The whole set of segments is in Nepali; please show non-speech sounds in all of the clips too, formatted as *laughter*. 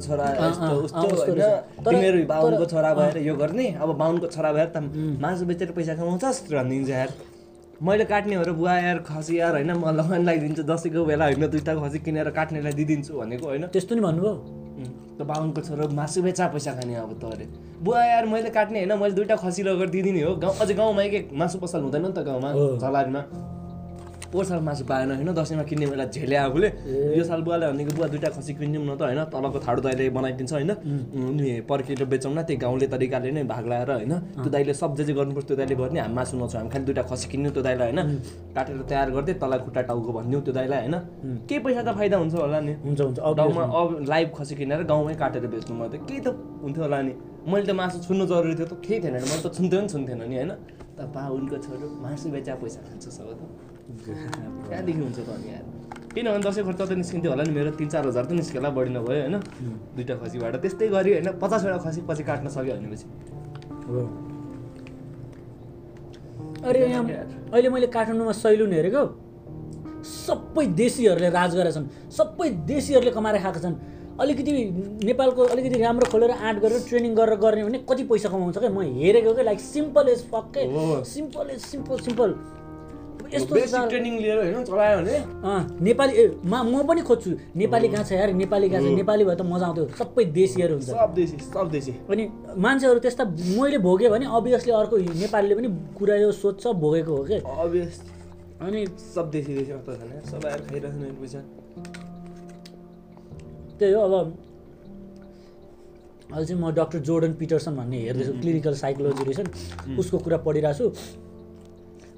छोरा यस्तो उस्तो होइन। तिमीहरू बाहुनको छोरा भएर यो गर्ने अब बाहुनको छोरा भएर त मासु बेचेर पैसा कमाउँछस् भनिदिन्छ यार। मैले काट्ने हो र बुवा यार खसी यार होइन म लगान लगाइदिन्छु दसैँको बेला होइन दुइटा खसी किनेर काट्नेलाई दिइदिन्छु भनेको होइन। त्यस्तो नि भन्नुभयो। त बाहुनको छोरो मासु बेचा पैसा खाने अब त अरे। बुवा यार मैले काट्ने होइन मैले दुइटा खसी लगेर दिइदिने हो। गाउँ अझै गाउँमा एक एक मासु पसल हुँदैन नि त गाउँमा। झलारीमा। पोहोर साल मासु पाएन होइन? दसैँमा किन्ने बेला झेले आफूले। यो साल बुवाले भनेको बुवा दुइटा खसी किनिदिउँ न त होइन? तलको थाडो दाइले बनाइदिन्छ होइन? अनि पर्खेर बेचौँ न त्यही गाउँले तरिकाले नै भाग लगाएर होइन? त्यो दाइले सब जे जे गर्नुपर्छ त्यो दाइले गर्ने। हामी मासु नछौँ हामी खालि दुइटा खसी किन्यौँ त्यो दाइलाई होइन? काटेर तयार गरिदिए तल खुट्टा टाउको भनिदिउँ त्यो दाइलाई होइन? केही पैसा त फाइदा हुन्छ होला नि। हुन्छ हुन्छ। अब गाउँमा अब लाइभ खसी किनेर गाउँमै काटेर बेच्नु म त केही त हुन्थ्यो होला नि। मैले त मासु छुन्नु जरुरी थियो त केही थिएन मैले त छुन्थ्यो नि छुन्थेन नि होइन? त बा उनको छोरो मासु बेचा पैसा खान्छ सब त। त्यहाँदेखि हुन्छ त अनि यार? किनभने दसैँ खर्च त निस्किन्थ्यो होला नि? मेरो तिन चार हजार त निस्क्यो होला बढी नभयो होइन? दुइटा खसीबाट। त्यस्तै गरी होइन पचासवटा खसी पछि काट्न सक्यो भनेपछि। हो। अरे यहाँ अहिले मैले काठमाडौँमा सैलुन हेरेको। सबै देशीहरूले राज गरेका छन्। सबै देशीहरूले कमाएर खाएका छन्। अलिकति नेपालको अलिकति राम्रो खोलेर आँट गरेर ट्रेनिङ गरेर गर्ने भने कति पैसा कमाउँछ क्या म हेरेको क्या लाइक सिम्पल एज फक के? हो। सिम्पल एज सिम्पल सिम्पल यस्तो ट्रेनिङ लिएर होइन चलायो भने। अँ, नेपाली ए मा म पनि खोज्छु। नेपाली कहाँ छ यार? नेपाली कहाँ छ? नेपाली भए त मजा आउँथ्यो। सबै देशीहरू हुन्छ। सब देशी सब देशी। अनि मान्छेहरू त्यस्ता मैले भोगेँ भने अभियसली अर्को नेपालीले पनि कुरा यो सोध्छ भोगेको हो कि? अभियस अनि सब देशी देशी खाइरहेको छ पैसा त्यही हो अब अहिले चाहिँ म डक्टर जोर्डन पिटर्सन भन्ने हेर्दैछु। क्लिनिकल साइकोलोजी रहेछ उसको कुरा पढिरहेको छु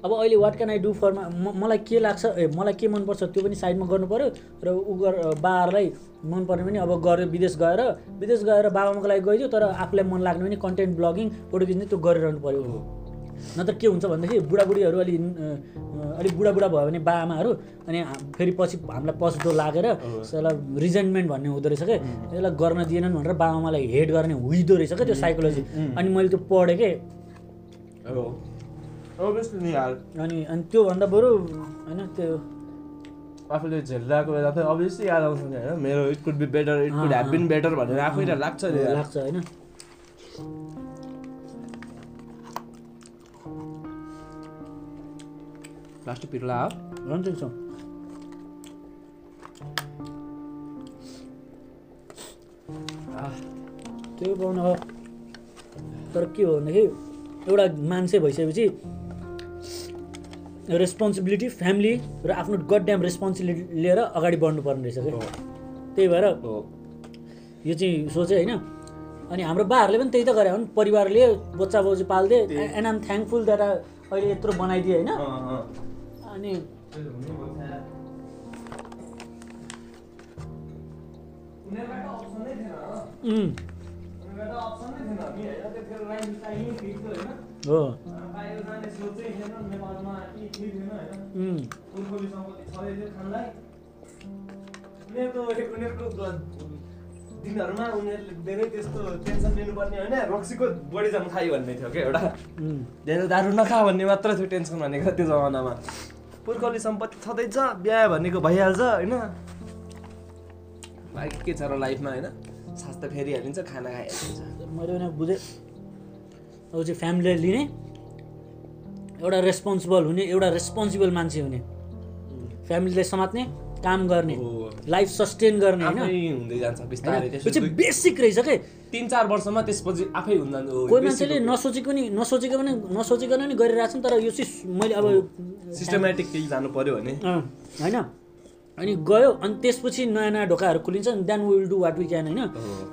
अब अहिले वाट क्यान आई डु फरमा मलाई के लाग्छ? ए मलाई के मनपर्छ त्यो पनि साइडमा गर्नु पऱ्यो र उ गर बाबाहरूलाई मनपर्ने पनि अब गऱ्यो विदेश गएर विदेश गएर बाबामाको लागि गइदियो तर आफूलाई मन लाग्ने पनि कन्टेन्ट ब्लगिङ फोटो खिच्ने त्यो गरिरहनु पऱ्यो नत्र के हुन्छ भनेदेखि बुढाबुढीहरू अलि अलिक बुढाबुढा भयो भने बा आमाहरू अनि फेरि पछि हामीलाई पछुतो लागेर यसलाई रिजेन्टमेन्ट भन्ने हुँदो रहेछ क्या यसलाई गर्न दिएनन् भनेर बा आमालाई हेट गर्ने हुँदो रहेछ क्या त्यो साइकोलोजी अनि मैले त्यो पढेँ कि? अनि अनि त्योभन्दा बरु होइन त्यो आफूले झेलिरहेको बेला त अभियसली याद आउँछ नि होइन? मेरो it could be better it could have been better भनेर आफैलाई लाग्छ नि। लाग्छ होइन? प्लास्टिक पिर्ला ठिक छ त्यो पाउनु हो तर के हो भनेदेखि एउटा मान्छे भइसकेपछि रेस्पोन्सिबिलिटी फ्यामिली र आफ्नो गड ड्याम रेस्पोन्सिबिलिटी लिएर अगाडि बढ्नुपर्ने रहेछ क्या। त्यही भएर यो चाहिँ सोचेँ होइन। अनि हाम्रो बाहरूले पनि त्यही त गरे हुन्। परिवारले बच्चा बच्ची पाल्दे एन्ड आम थ्याङ्कफुल द्याट अहिले यत्रो बनाइदिए होइन। अँ, अँ। अनि हो। उम्, उनीहरूबाट अप्सनै थिएन नि होइन त्यतिखेर लाइन चाहियो फिक्स होइन हो बाहिर जाने सोचै थिएन नेपालमा केही केही थिएन होइन उनको सम्पत्ति छँदै थियो खानलाई उनीहरूको उनीहरूको दिनहरूमा उनीहरूले धेरै त्यस्तो टेन्सन लिनुपर्ने होइन रक्सीको बढी जानु खायो भन्ने थियो क्या एउटा धेरै दारु नखा भन्ने मात्र थियो टेन्सन भनेको त्यो जमानामा। पुर्खौली सम्पत्ति छँदैछ बिहा भनेको भइहाल्छ होइन? बाँकी के छ र लाइफमा होइन त फेरिहालिन्छ खाना खाइहालिन्छ। मैले पनि बुझेँ अब चाहिँ फ्यामिलीले लिने एउटा रेस्पोन्सिबल हुने एउटा रेस्पोन्सिबल मान्छे हुने। फ्यामिलीलाई समात्ने काम गर्ने। लाइफ सस्टेन गर्ने होइन? बेसिक रहेछ के? तिन चार वर्षमा त्यसपछि आफै हुन जान्छ कोही मान्छेले नसोचेको नि नसोचेको पनि नसोचेको नि गरिरहेको नि तर यो चाहिँ मैले अब सिस्टमेटिक केही जानु पर्यो भने। होइन? अनि गयो अनि त्यसपछि नयाँ नयाँ ढोकाहरू खुलिन्छ then will do what we can होइन?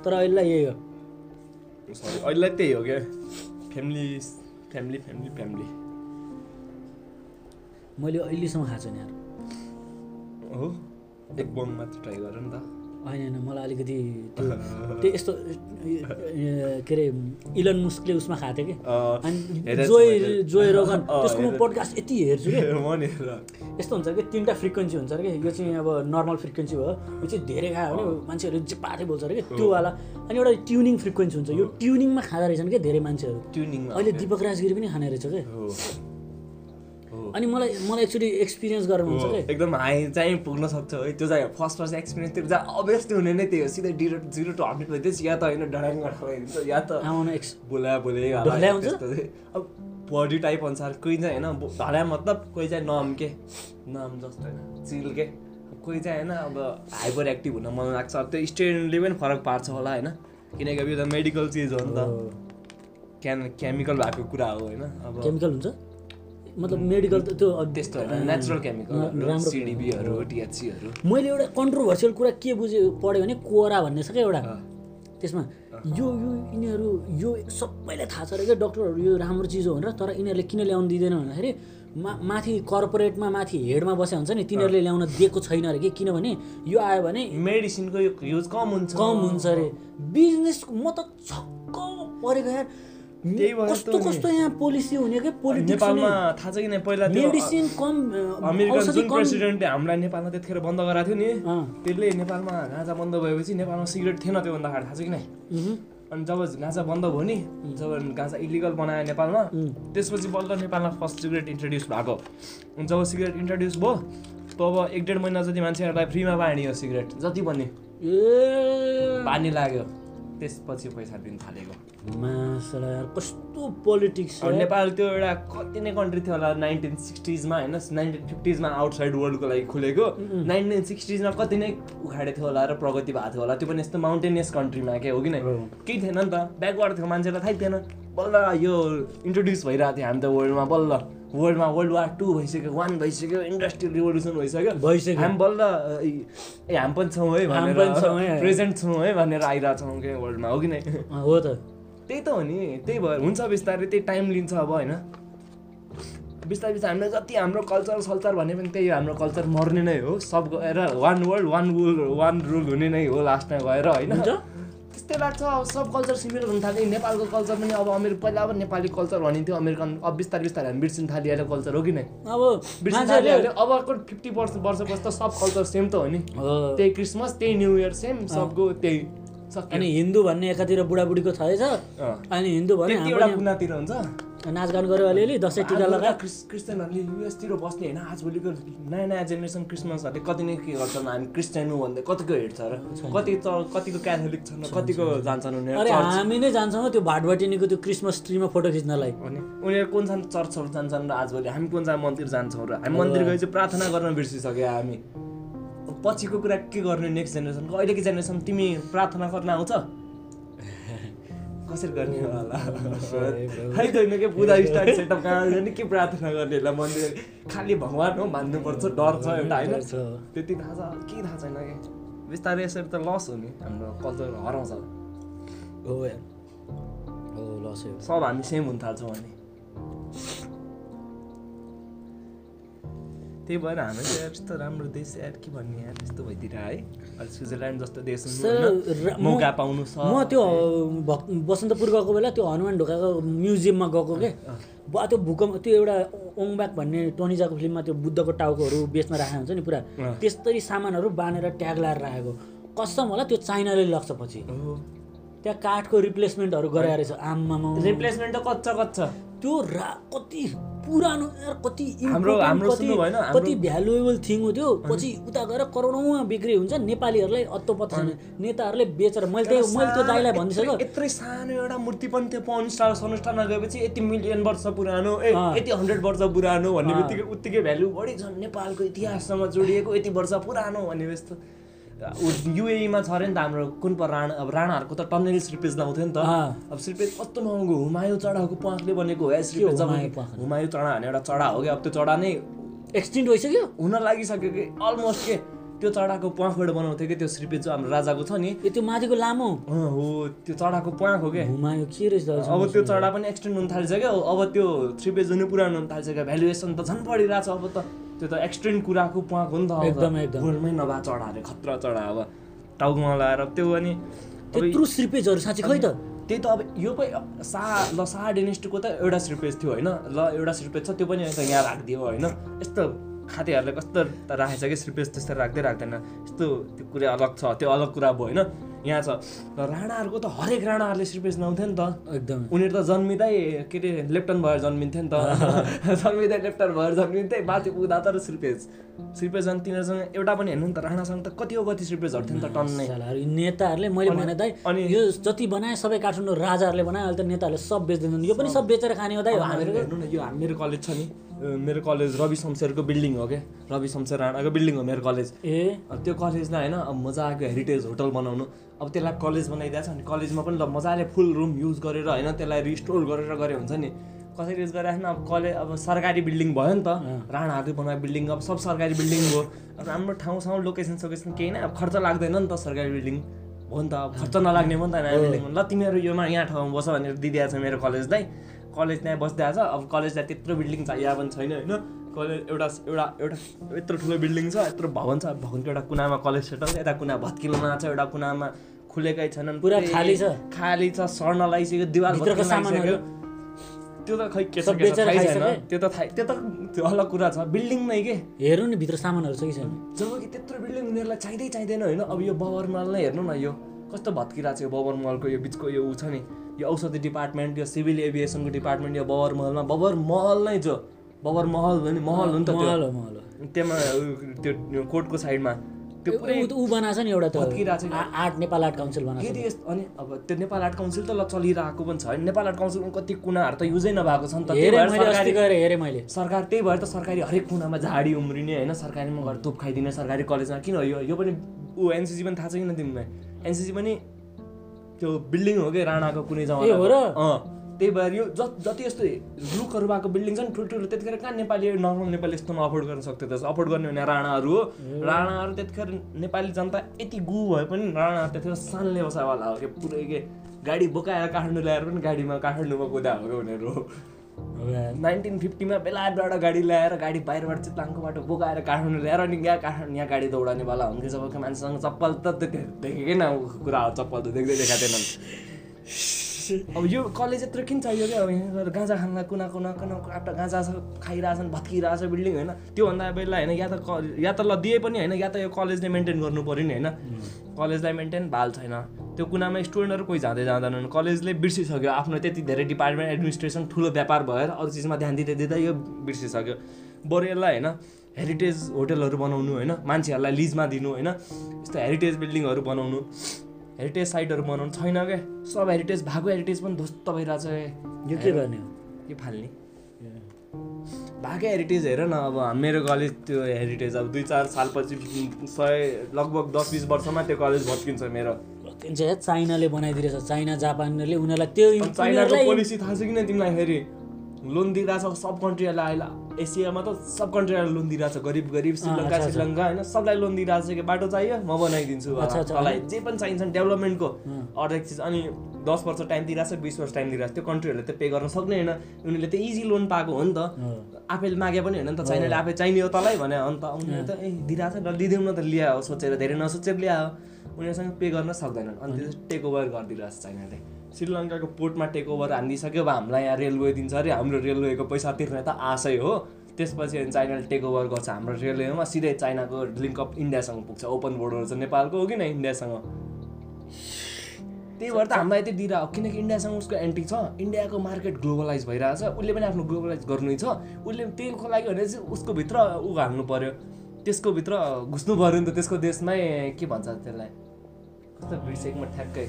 तर अहिलेलाई यही हो। सरी अहिले त्यही हो क्या? फ्यामिली फ्यामिली फ्यामिली फ्यामिली मैले अहिलेसम्म खाएको छैन यार। हो? एक बङ मात्र ट्राई गर नि त। होइन होइन मलाई अलिकति त्यो *laughs* त्यो यस्तो के अरे इलन मुस्कले उसमा खाएको थिएँ कि। अनि जोय। जोय रोगन *laughs* त्यसको म पोडकास्ट यति हेर्छु कि। *laughs* यस्तो हुन्छ कि तिनवटा फ्रिक्वेन्सी हुन्छ अरे कि। यो चाहिँ अब नर्मल फ्रिक्वेन्सी भयो। यो चाहिँ धेरै खायो भने मान्छेहरू जे पाठै बोल्छ अरे कि त्यो वाला अनि एउटा ट्युनिङ फ्रिक्वेन्सी हुन्छ। यो ट्युनिङमा खाँदो रहेछन् क्या धेरै मान्छेहरू। ट्युनिङमा अहिले दिपक राजगिरी पनि खाने रहेछ क्या अनि मलाई मलाई एक्चुली एक्सपिरियन्स गरेर हुन्छ क्या एकदम हाई चाहिँ पुग्न सक्छ है। त्यो चाहिँ फर्स्ट फर्स्ट एक्सपिरियन्स त्यो चाहिँ अभियसली हुने नै त्यही हो। सिधै जिरो जिरो टु हन्ड्रेड भइदियोस् या त होइन डराङ या त आउनु एक्स बोला बोले हुन्छ? अब बडी टाइप अनुसार कोही चाहिँ होइन ढल्या मतलब कोही चाहिँ नम के? नम जस्तो होइन चिल के? कोही चाहिँ होइन अब हाइपर एक्टिभ हुन मन लाग्छ। अब त्यो स्टुडेन्टले पनि फरक पार्छ होला होइन। किनकि अब यो त मेडिकल चिज हो नि त। क्यान केमिकल भएको कुरा हो होइन। अब केमिकल हुन्छ? मतलब मेडिकल त त्यो अब त्यस्तो नेचुरल केमिकल राम्रो सिडिबीहरू टिएचसीहरू मैले एउटा कन्ट्रोभर्सियल कुरा के बुझेँ पढेँ भने कोरा भन्ने छ क्या एउटा। त्यसमा यो यो यिनीहरू यो सबैलाई थाहा छ अरे क्या डक्टरहरू यो राम्रो चिज हो भनेर तर यिनीहरूले किन ल्याउनु दिँदैन भन्दाखेरि मा माथि कर्पोरेटमा माथि हेडमा बसेको हुन्छ नि तिनीहरूले ल्याउन दिएको छैन अरे कि किनभने यो आयो भने मेडिसिनको युज कम हुन्छ। कम हुन्छ अरे। बिजनेस म त छक्क परेको यार कस्तो। कस्तो यहाँ पोलिसी हुने क्या? पोलिटिक्स नेपालमा थाहा छ कि नै? पहिला मेडिसिन कम अमेरिकन जुन प्रेसिडेन्टले हामीलाई नेपालमा त्यतिखेर बन्द गराएको थियो नि। त्यसले नेपालमा गाँजा बन्द भएपछि नेपालमा सिगरेट थिएन त्योभन्दा अगाडि थाहा छ कि नै। अनि जब गाँजा बन्द भयो नि जब गाँजा इलिगल बनायो नेपालमा. त्यसपछि बल्ल नेपालमा फर्स्ट सिगरेट इन्ट्रोड्युस भएको। अनि जब सिगरेट इन्ट्रोड्युस भयो तब एक डेढ महिना जति मान्छेहरूलाई फ्रीमा बाँडियो सिगरेट जति पनि। ए। पानी लाग्यो। त्यसपछि पैसा दिन थालेको। कस्तो पोलिटिक्स नेपाल त्यो एउटा कति नै कन्ट्री थियो होला नाइन्टिन सिक्सटिजमा होइन? नाइन्टिन फिफ्टिजमा आउटसाइड वर्ल्डको लागि खुलेको। नाइन्टिन सिक्सटिजमा कति नै उखाडे थियो होला र प्रगति भएको थियो होला। त्यो पनि यस्तो माउन्टेनियस कन्ट्रीमा के हो कि नै। केही थिएन नि त। ब्याकवर्ड थियो मान्छेलाई थाहै थिएन। बल्ल यो इन्ट्रोड्युस भइरहेको थियो हामी त वर्ल्डमा बल्ल। वर्ल्डमा वर्ल्ड वार टू भइसक्यो वान भइसक्यो इन्डस्ट्रियल रिभोल्युसन भइसक्यो। भइसक्यो। हामी बल्ल ए हामी पनि छौँ है हामी पनि छौँ है। भनेर प्रेजेन्ट छौँ है भनेर आइरहेको छौँ क्या वर्ल्डमा हो कि नै? हो त। त्यही त हो नि त्यही भएर हुन्छ बिस्तारै त्यही टाइम लिन्छ अब होइन? बिस्तारै बिस्तारै हामीले जति हाम्रो कल्चर सल्चर भने पनि त्यही हो, हाम्रो कल्चर मर्ने नै हो। सब गएर one world one rule one rule हुने नै हो लास्टमा गएर होइन? त्यस्तै लाग्छ अब सब कल्चर सिमिलर हुन थाल्यो। नेपालको कल्चर पनि अब अमेर पहिला अब नेपाली कल्चर भनिन्थ्यो अमेरिकन अब बिस्तारै बिस्तारै हामी बिर्सिन थालिहाल्यो कल्चर हो कि नै? अब बिर्सिन थालिहाल्यो। अबको फिफ्टी वर्ष वर्षपछि त सब कल्चर सेम त हो नि। त्यही क्रिसमस त्यही न्यु इयर सेम सबको त्यही अनि हिन्दू भन्ने एकातिर बुढाबुढीको छँदैछ अँ। अनि हिन्दू भने त्यति हामी एउटा पनि कुनातिर हुन्छ। नाचगान गऱ्यो अलिअलि दसैँ टिका आजभोलिका लगा क्रिस क्रिस्चियनहरूले युएसतिर बस्ने होइन? आजभोलिको नयाँ नयाँ जेनेरेसन क्रिसमसहरूले कति नै के गर्छन् हामी क्रिस्चियन हो भन्दै कतिको हेर्छ र? कति कतिको क्याथोलिक छन् कतिको जान्छन् उनीहरू? अरे हामी नै जान्छौँ त्यो भाटभाटिनीको त्यो क्रिसमस ट्रीमा फोटो खिच्नलाई। अनि उनीहरू कुन छन्? चर्चहरू जान्छन् र आजभोलि हामी कुन चाहिँ मन्दिर जान्छौँ र? हामी मन्दिर गए चाहिँ प्रार्थना गर्न बिर्सिसक्यो हामी। पछिको कुरा के गर्ने नेक्स्ट जेनेरेसनको? अहिलेको जेनेरेसन तिमी प्रार्थना गर्न आउँछ? कसरी गर्ने होला? खै छैन के पूजा स्टाइल सेटअप कहाँ गर्ने के प्रार्थना गर्ने होला? मन्दिर खालि भगवान् हो मान्नुपर्छ डर छ एउटा होइन। त्यति थाहा छ केही थाहा छैन कि? बिस्तारै यसरी त लस हो नि हाम्रो कल्चर हराउँछ हो हो लस हो। सब हामी सेम हुन थाल्छौँ अनि। त्यही भएर हामी चाहिँ यार यस्तो राम्रो देश यार के भन्ने यार यस्तो भइदिएर है। अहिले स्विजरल्यान्ड जस्तो देश मौका पाउनु छ। म त्यो भक बसन्तपुर गएको बेला त्यो हनुमान ढोकाको म्युजियममा गएको के? ब- त्यो भूकम्प त्यो एउटा ओङबाक भन्ने टोनिजाको फिल्ममा त्यो बुद्धको टाउकोहरू बेचमा राखेको हुन्छ नि पुरा। त्यस्तरी सामानहरू बाँधेर ट्याग लाएर राखेको। कसम होला त्यो चाइनाले लग्छ पछि। त्यहाँ काठको रिप्लेसमेन्टहरू गराएर रहेछ आम्मामा। रिप्लेसमेन्ट त कच्चा कच्चा। त्यो रा कति पुरानो कति भएन? कति भ्यालुएबल थिङ हो त्यो पछि उता गएर करोडौँमा बिक्री हुन्छ नेपालीहरूलाई अत्तो पत्तो नेताहरूले बेचेर मैले त्यही मैले त्यो दाइलाई भनिसक्यो यत्रै- सानो एउटा मूर्ति पनि त्यो पवन स्टार सनुष्ठानमा गएपछि यति मिलियन वर्ष पुरानो ए। यति हन्ड्रेड वर्ष पुरानो भन्ने। बित्तिकै उत्तिकै भ्यालु बढी छ नेपालको इतिहाससँग जोडिएको यति वर्ष पुरानो भन्ने जस्तो युएमा छ अरे नि त हाम्रो कुन पर राणा अब राणाहरूको त टन्नेल श्रीपेज लाउँथ्यो नि त। अब श्रीपेज कस्तो महँगो हुमायु चढाको प्वाखले बनेको हो श्रीपेज हुमायूँ चढा भने एउटा चढा हो क्या अब त्यो चढा नै एक्सटिन्ट भइसक्यो? हुन लागिसक्यो कि अलमोस्ट के त्यो चढाको प्वाखबाट बनाउँथ्यो कि त्यो श्रीपेज हाम्रो राजाको छ नि। ए त्यो माथिको लामो? हो त्यो चढाको प्वाख हो क्या हुमायो के रहेछ? अब त्यो चढा पनि एक्सटेन्ड हुन थालिसक्यो। अब त्यो थ्री पेज हुनु पुरानो हुन थालिसक्यो भ्यालुएसन त झन् बढिरहेको छ अब त। त्यो त एक्सटेन्ड कुराको प्वाख हो नि त। एकदम, एकदम। नभए चढा अरे खतरा चढा अब टाउकोमा लाएर त्यो अनि त्यत्रो श्रिपेजहरू साँच्ची खै त? त्यही त अब यो पनि सा ल शाह डेनेस्टीको त एउटा श्रीपेज थियो होइन। ल एउटा श्रीपेज छ त्यो पनि त यहाँ राखिदियो होइन। यस्तो खातेहरूले कस्तो राखेछ कि श्रीपेस त्यस्तो राख्दै राख्दैन। यस्तो त्यो कुरा अलग छ त्यो अलग कुरा भयो होइन। यहाँ छ। राणाहरूको त हरेक राणाहरूले श्रीपेस लाउँथ्यो नि त। एकदम। उनीहरू त जन्मिँदै के अरे लेफ्टन भएर जन्मिन्थ्यो नि त। *laughs* जन्मिँदै लेफ्टन भएर जन्मिन्थे माथि पुग्दा त श्रीपेज श्रीपेज अनि तिनीहरूसँग एउटा पनि हेर्नु नि त राणासँग त कति हो कति श्रीपेजहरू थियो नि त टन्नै। नेताहरूले मैले भने दाइ अनि- यो जति बनाए सबै काठमाडौँ राजाहरूले बनाए अहिले त नेताहरूले सब बेच्दैछन्। यो पनि सब बेचेर खाने हो दाइ हामीहरू। हेर्नु न यो मेरो कलेज छ नि। मेरो कलेज रवि शमशेरको बिल्डिङ हो क्या? रवि शमशेर राणाको बिल्डिङ हो मेरो कलेज। ए। त्यो कलेजलाई होइन अब मजाको हेरिटेज होटल बनाउनु। अब त्यसलाई कलेज बनाइदिएको छ अनि कलेजमा पनि ल मजाले फुल रुम युज गरेर होइन त्यसलाई रिस्टोर गरेर गरे हुन्छ नि। कसरी युज गरेर होइन अब कलेज अब सरकारी बिल्डिङ भयो नि त। राणाहरूले बनाएको बिल्डिङ अब सब सरकारी बिल्डिङ हो। अब राम्रो ठाउँसँग लोकेसन सोकेसन केही नै अब खर्च लाग्दैन नि त सरकारी बिल्डिङ। हो नि त अब खर्च नलाग्ने हो नि त बिल्डिङ ल तिमीहरू योमा यहाँ ठाउँमा बस भनेर दिइदिएको छ मेरो कलेजलाई। कलेज त्यहाँ बसिदिएको छ। अब कलेजलाई त्यत्रो बिल्डिङ चाहिएको पनि छैन होइन। कलेज एउटा एउटा एउटा यत्रो ठुलो बिल्डिङ छ यत्रो भवन छ। भवनको एउटा कुनामा कलेज सेटल यता कुना भत्किलोमा छ एउटा कुनामा खुलेकै छैनन्। पुरा खाली छ। खाली छ सर्न लगाइसक्यो दिवाल सामानहरू? त्यो त खै के छ? त्यो त थाहै त्यो त त्यो अलग कुरा छ। बिल्डिङ नै के? हेर्नु नि भित्र सामानहरू छ कि छैन? जब कि त्यत्रो बिल्डिङ उनीहरूलाई चाहिँदै चाहिँदैन होइन? अब यो बबर मल नै हेर्नु न यो कस्तो भत्किरहेको छ यो बबर मलको यो बिचको यो ऊ छ नि। यो औषधि डिपार्टमेन्ट यो सिभिल एभिएसनको डिपार्टमेन्ट यो बबर महलमा बबर महल नै जो। बबर महल हो नि महल हो नि त महल हो महल हो। त्यहाँ त्यो कोर्टको साइडमा। त्यो पुरै ऊ बनाएको छ नि एउटा भत्किरहेको छ आर्ट नेपाल आर्ट काउन्सिल बनाएको यदि यस्तो अनि अब त्यो नेपाल आर्ट काउन्सिल त ल चलिरहेको पनि छ। होइन नेपाल आर्ट काउन्सिलमा कति कुनाहरू त युजै नभएको छ नि त। त्यही भएर हेरेँ मैले। सरकार त्यही भएर त सरकारी हरेक कुनामा झाडी उम्रिने होइन सरकारीमा गएर धुप खाइदिने सरकारी कलेजमा। किन यो यो पनि ऊ एनसिसी पनि थाहा छ किन तिमीलाई। एनसिसी पनि त्यो बिल्डिङ हो कि राणाको कुनै ए, हो र? त्यही भएर यो जति यस्तो रुखहरू भएको बिल्डिङ छ नि ठुल्ठुलो त्यतिखेर कहाँ नेपाली नर्मल नेपाली यस्तोमा अफोर्ड गर्न सक्थ्यो त? अफोर्ड गर्ने भने राणाहरू हो। राणाहरू त्यतिखेर नेपाली जनता यति गु भए पनि राणा त्यतिखेर सानले बसावाला हो कि? पुरै के? गाडी बोकाएर काठमाडौँ ल्याएर पनि गाडीमा काठमाडौँमा कुदा हो क्या उनीहरू? नाइन्टिन फिफ्टीमा बेलायतबाट गाडी ल्याएर गाडी बाहिरबाट चितलाङको बाटो बोकाएर काठमाडौँ ल्याएर अनि यहाँ काठमाडौँ यहाँ गाडी दौडानेवाला हुन्थ्यो जब मान्छेसँग चप्पल त देखे- देखेकै न कुरा हो चप्पल त देख्दै देखाएको थिएनन् *laughs* *laughs* अब यो कलेज यत्रो किन चाहियो क्या? अब यहाँ गाँजा खानलाई कुना कुना कुना आफ्टर गाँजा छ खाइरहेछन् भत्किरहेछ बिल्डिङ होइन? त्योभन्दा बेला होइन या त या त ल दिए पनि होइन या त यो कलेजले मेन्टेन गर्नु पऱ्यो नि होइन? कलेजलाई मेन्टेन भाल छैन। त्यो कुनामा स्टुडेन्टहरू कोही जाँदै जाँदैनन् कलेजले बिर्सिसक्यो आफ्नो त्यति धेरै डिपार्टमेन्ट एडमिनिस्ट्रेसन ठुलो व्यापार भएर अरू चिजमा ध्यान दिँदै दिँदै यो बिर्सिसक्यो। बरु यसलाई होइन हेरिटेज होटलहरू बनाउनु होइन? मान्छेहरूलाई लिजमा दिनु होइन? यस्तो हेरिटेज बिल्डिङहरू बनाउनु। हेरिटेज साइटहरू बनाउनु छैन क्या सब हेरिटेज भएको हेरिटेज पनि ध्वस्त भइरहेछ यो के गर्ने हो? के फाल्ने। भाकै हेरिटेज हेर न अब मेरो कलेज त्यो हेरिटेज अब दुई चार सालपछि सय लगभग दस बिस वर्षमा त्यो कलेज भत्किन्छ मेरो। त्यो चाहिँ चाइनाले बनाइदिरहेछ। चाइना जापानले उनीहरूलाई त्यो चाइनाको पोलिसी थाहा छ किन तिमीलाई फेरि? लोन दिइरहेछ सब कन्ट्रीहरूलाई अहिले एसियामा त सब कन्ट्रीहरूलाई लोन दिइरहेछ गरिब गरिब श्रीलङ्का। श्रीलङ्का होइन? सबलाई लोन दिइरहेछ कि बाटो चाहियो म बनाइदिन्छु। तँलाई जे पनि चाहिन्छ डेभलपमेन्टको। हरेक चिज। अनि दस वर्ष टाइम दिइरहेछ बिस वर्ष टाइम दिइरहेछ। त्यो कन्ट्रीहरूले त पे गर्न सक्ने होइन। उनीहरूले त इजी लोन पाएको हो नि त। आफैले मागे पनि होइन नि त। चाइनाले आफै चाहिने हो तँलाई भने अन्त उनीहरूले त ए दिइरहेछ र लिइदेऊ न त ल्यायो सोचेर धेरै नसोचेर ल्यायो उनीहरूसँग पे गर्न सक्दैनन्। अनि त्यो टेक ओभर गरिदिइरहेछ चाइनाले। श्रीलङ्काको पोर्टमा टेक ओभर हानिदिइसक्यो अब हामीलाई यहाँ रेलवे दिन्छ अरे। हाम्रो रेलवेको पैसा तिर्ने त आशै हो। त्यसपछि अनि चाइनाले टेक ओभर गर्छ हाम्रो रेलवेमा। सिधै चाइनाको लिङ्क अप इन्डियासँग पुग्छ। ओपन बोर्डर छ नेपालको हो कि न इन्डियासँग त्यही भएर त हामीलाई यति दिइरहेको किनकि इन्डियासँग उसको एन्टी छ। इन्डियाको मार्केट ग्लोबलाइज भइरहेछ उसले पनि आफ्नो ग्लोबलाइज गर्नु छ। उसले त्यसको लागि भने चाहिँ उसको भित्र ऊ हाल्नु पऱ्यो त्यसको भित्र घुस्नु पऱ्यो नि त। त्यसको देशमै के भन्छ त्यसलाई? कस्तो बिर्सेकमा ठ्याक्कै।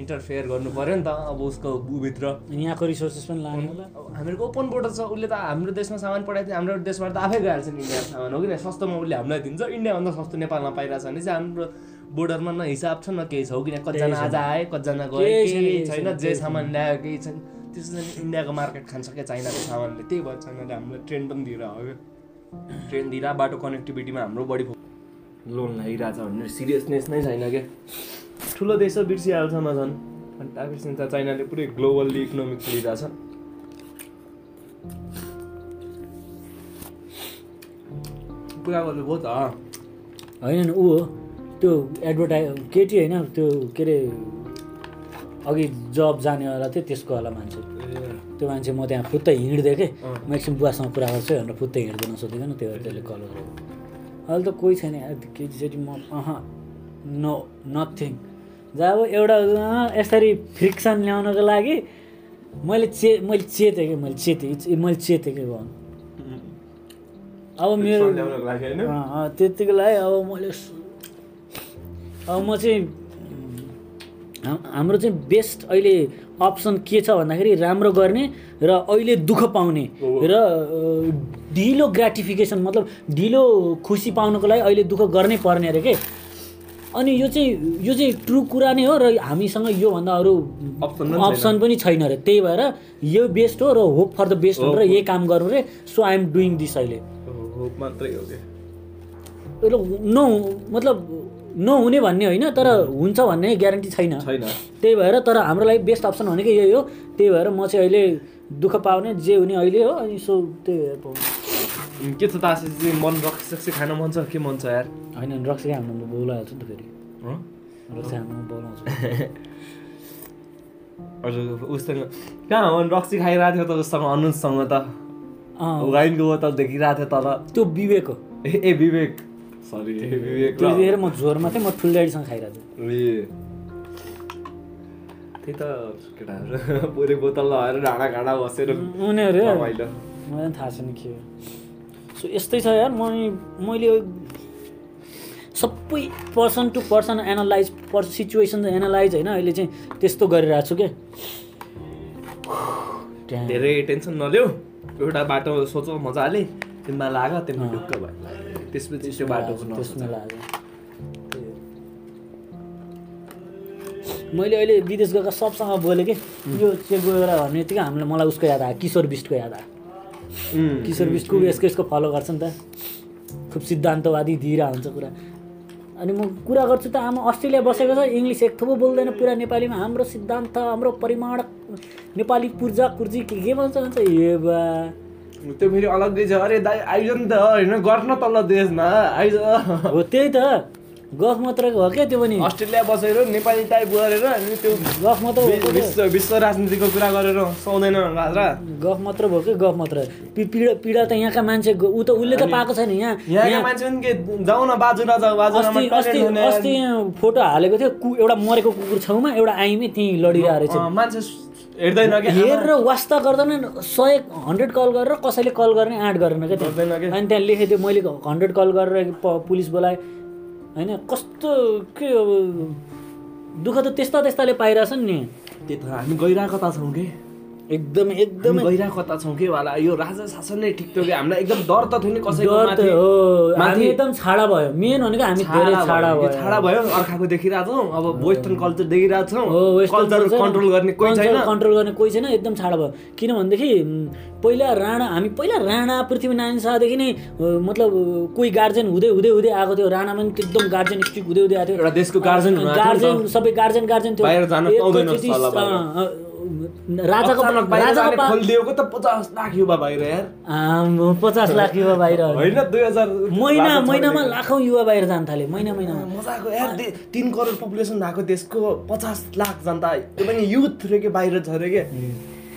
इन्टरफेयर गर्नु पऱ्यो नि त अब उसको ऊभित्र अनि यहाँको रिसोर्सेस पनि लाने होला। हामीहरूको ओपन बोर्डर छ उसले त हाम्रो देशमा सामान पठाइदियो हाम्रो देशबाट त आफै गइहाल्छ नि इन्डियाको सामान हो कि सस्तोमा उसले हामीलाई दिन्छ इन्डियाभन्दा सस्तो नेपालमा पाइरहेछ भने चाहिँ हाम्रो बोर्डरमा न हिसाब छ न केही छ हो किन कतिजना आज आए कतिजना गए केही छैन, जे सामान ल्यायो केही छैन। त्यसो चाहिँ इन्डियाको मार्केट खान्छ क्या चाइनाको सामानले। त्यही भएर चाइनाले हामीलाई ट्रेन पनि दिएर हो क्या। ट्रेन दिएर बाटो कनेक्टिभिटीमा हाम्रो बढी लोन लागिरहेछ भन्ने सिरियसनेस नै छैन क्या। ठुलो देश हो बिर्सिहाल्छ न झन् अनि त्यहाँपछि त चाइनाले पुरै ग्लोबल्ली इकोनोमिक खेलिरहेछ पुरा गर्नु भयो त होइन ऊ हो। त्यो एडभर्टाइज केटी होइन त्यो के अरे अघि जब जानेवाला थियो त्यसको होला मान्छे। त्यो मान्छे म त्यहाँ फुत्तै हिँड्दै कि अँ। म एकछिन बुवासँग कुरा गर्छु भनेर फुत्तै हिँड्दैन सोधिकन त्यो भएर त्यसले कल गरेको। अहिले त कोही छैन यार केटीसेटी म अह नो नथिङ जब एउटा यसरी फ्रिक्सन ल्याउनको लागि मैले चे मैले चेतेँ कि मैले चेतेँ मैले चेतेँ कि भन। अब मेरो त्यतिको लागि अब मैले अब म चाहिँ हाम- हाम्रो चाहिँ बेस्ट अहिले अप्सन के छ भन्दाखेरि राम्रो गर्ने र अहिले दुःख पाउने र ढिलो ग्राटिफिकेसन मतलब ढिलो खुसी पाउनको लागि अहिले दुःख गर्नै पर्ने अरे के? अनि यो चाहिँ यो चाहिँ ट्रु कुरा नै हो र हामीसँग योभन्दा अरू। अप्सन पनि छैन। अरे त्यही भएर यो बेस्ट हो र hope for the best Hope भनेर यही काम गर्नु रे। So I am doing this अहिले। होप मात्रै हो र न मतलब नहुने भन्ने होइन तर हुन्छ भन्ने ग्यारेन्टी छैन। त्यही भएर तर हाम्रो लागि बेस्ट अप्सन भनेको यही हो। त्यही भएर म चाहिँ अहिले दुःख पाउने जे हुने अहिले हो। अनि सो त्यही भएर पाउने। के छ आशिष चाहिँ मन रक्सी सक्सी खान मन छ के मन छ यार? होइन रक्सी हाम्रो बोलाएको छ नि त फेरि? रक्सी हाम्रो बोलाउँछ। *laughs* हजुर उसँग कहाँ हो? रक्सी खाइरहेको थियो त उसँग अनुजसँग त। अँ। वाइनको बोतल देखिरहेको थियो तल। त्यो विवेक हो। ए ए विवेक। सरी ए विवेक। त्यतिखेर म जोरमा थिएँ म ठुलो ड्याडीसँग खाइरहेको थिएँ ए। त्यही त केटाहरू *laughs* पुरै बोतल लगाएर ढाडा घाडा बसेर। उनीहरू। थाहा छैन के हो। सो यस्तै छ यार। म मैले सबै पर्सन टु पर्सन एनालाइज पर्स सिचुएसन एनालाइज होइन अहिले चाहिँ त्यस्तो गरिरहेको छु क्या *sighs* धेरै टेन्सन नलिऊ। एउटा बाटो सोचो मजाले तिमीमा लाग तिमीमा ढुक्क भयो। त्यसपछि त्यो त्यसमा लाग्यो। मैले अहिले विदेश गएका सबसँग बोलेँ कि? यो चेक गएर भन्ने बित्तिकै हामीलाई मलाई उसको याद आयो किशोर बिस्टको याद आयो। किशोर बिस्टको यसको यसको फलो गर्छ नि त। खुब सिद्धान्तवादी दिइरह हुन्छ कुरा। अनि म कुरा गर्छु त आमा अस्ट्रेलिया बसेको छ इङ्ग्लिस एक थोपो बोल्दैन पुरा नेपालीमा। हाम्रो सिद्धान्त हाम्रो परिमाण नेपाली पूर्जा पूर्जी के के भन्छ भन्छ ए बा। त्यो फेरि अलग्गै छ। अरे दाइ आइज नि त होइन गर्न तल्लो देशमा आइज। हो त्यही त। गफ मात्रको हो क्या त्यो पनि? अस्ट्रेलिया बसेर नेपाली टाइप गरेर अनि त्यो गफ मात्र। विश्व विश्व राजनीतिको कुरा गरेर सुहाउँदैन राजा गफ मात्र भयो कि गफ मात्र? पीडा पीडा त यहाँका मान्छे ऊ त उसले त पाएको छैन यहाँ। यहाँ मान्छे पनि के जाउँ न बाजुरामा अस्ति अस्ति फोटो हालेको थियो कु एउटा मरेको कुकुर छेउमा एउटा आइमै त्यहीँ लडिरहेको रहेछ। मान्छे हेर्दैन कि हेरेर वास्ता गर्दैन सय हन्ड्रेड कल गरेर कसैले कल गर्ने आँट गरेन क्या अनि त्यहाँ लेखेको थियो मैले हन्ड्रेड कल गरेर पुलिस बोलाएँ। होइन कस्तो के अब दुःख त त्यस्ता त्यस्ताले पाइरहेछन् नि। त्यही त हामी गइरहेको त छौँ कि। एकदमै एकदमै। गइरहेको छौँ कि वाला यो राजा शासन नै ठिक थियो कि? हामीलाई एकदम डर त थियो नि कसैको माथि। एकदम छाडा भयो। मेन भनेको हामी छाडा भयो। छाडा भयो। अर्काको देखिरहेको छौँ अब वेस्टर्न कल्चर देखिरहेको छौँ हो वेस्टर्न कल्चर कन्ट्रोल गर्ने कोही छैन। कन्ट्रोल गर्ने कोही छैन एकदम छाडा भयो। किनभनेदेखि पहिला राणा हामी पहिला राणा पृथ्वीनारायण शाहदेखि नै मतलब कोही गार्जेन हुँदै हुँदै हुँदै आएको थियो। राणामा पनि एकदम गार्जेन स्ट्रिक हुँदै हुँदै आएको थियो। एउटा देशको गार्जेन गार्जेन। सबै गार्जेन गार्जेन थियो। राजाको राजाको खोलिदिएको त पचास लाख युवा बाहिर यार। पचास लाख युवा बाहिर। होइन दुई हजार महिना महिनामा। लाखौँ युवा बाहिर जान थाले महिना महिनामा। मजाको यार तिन करोड पपुलेसन भएको देशको पचास लाख जनता त्यो पनि युथ रे के बाहिर छ रे के?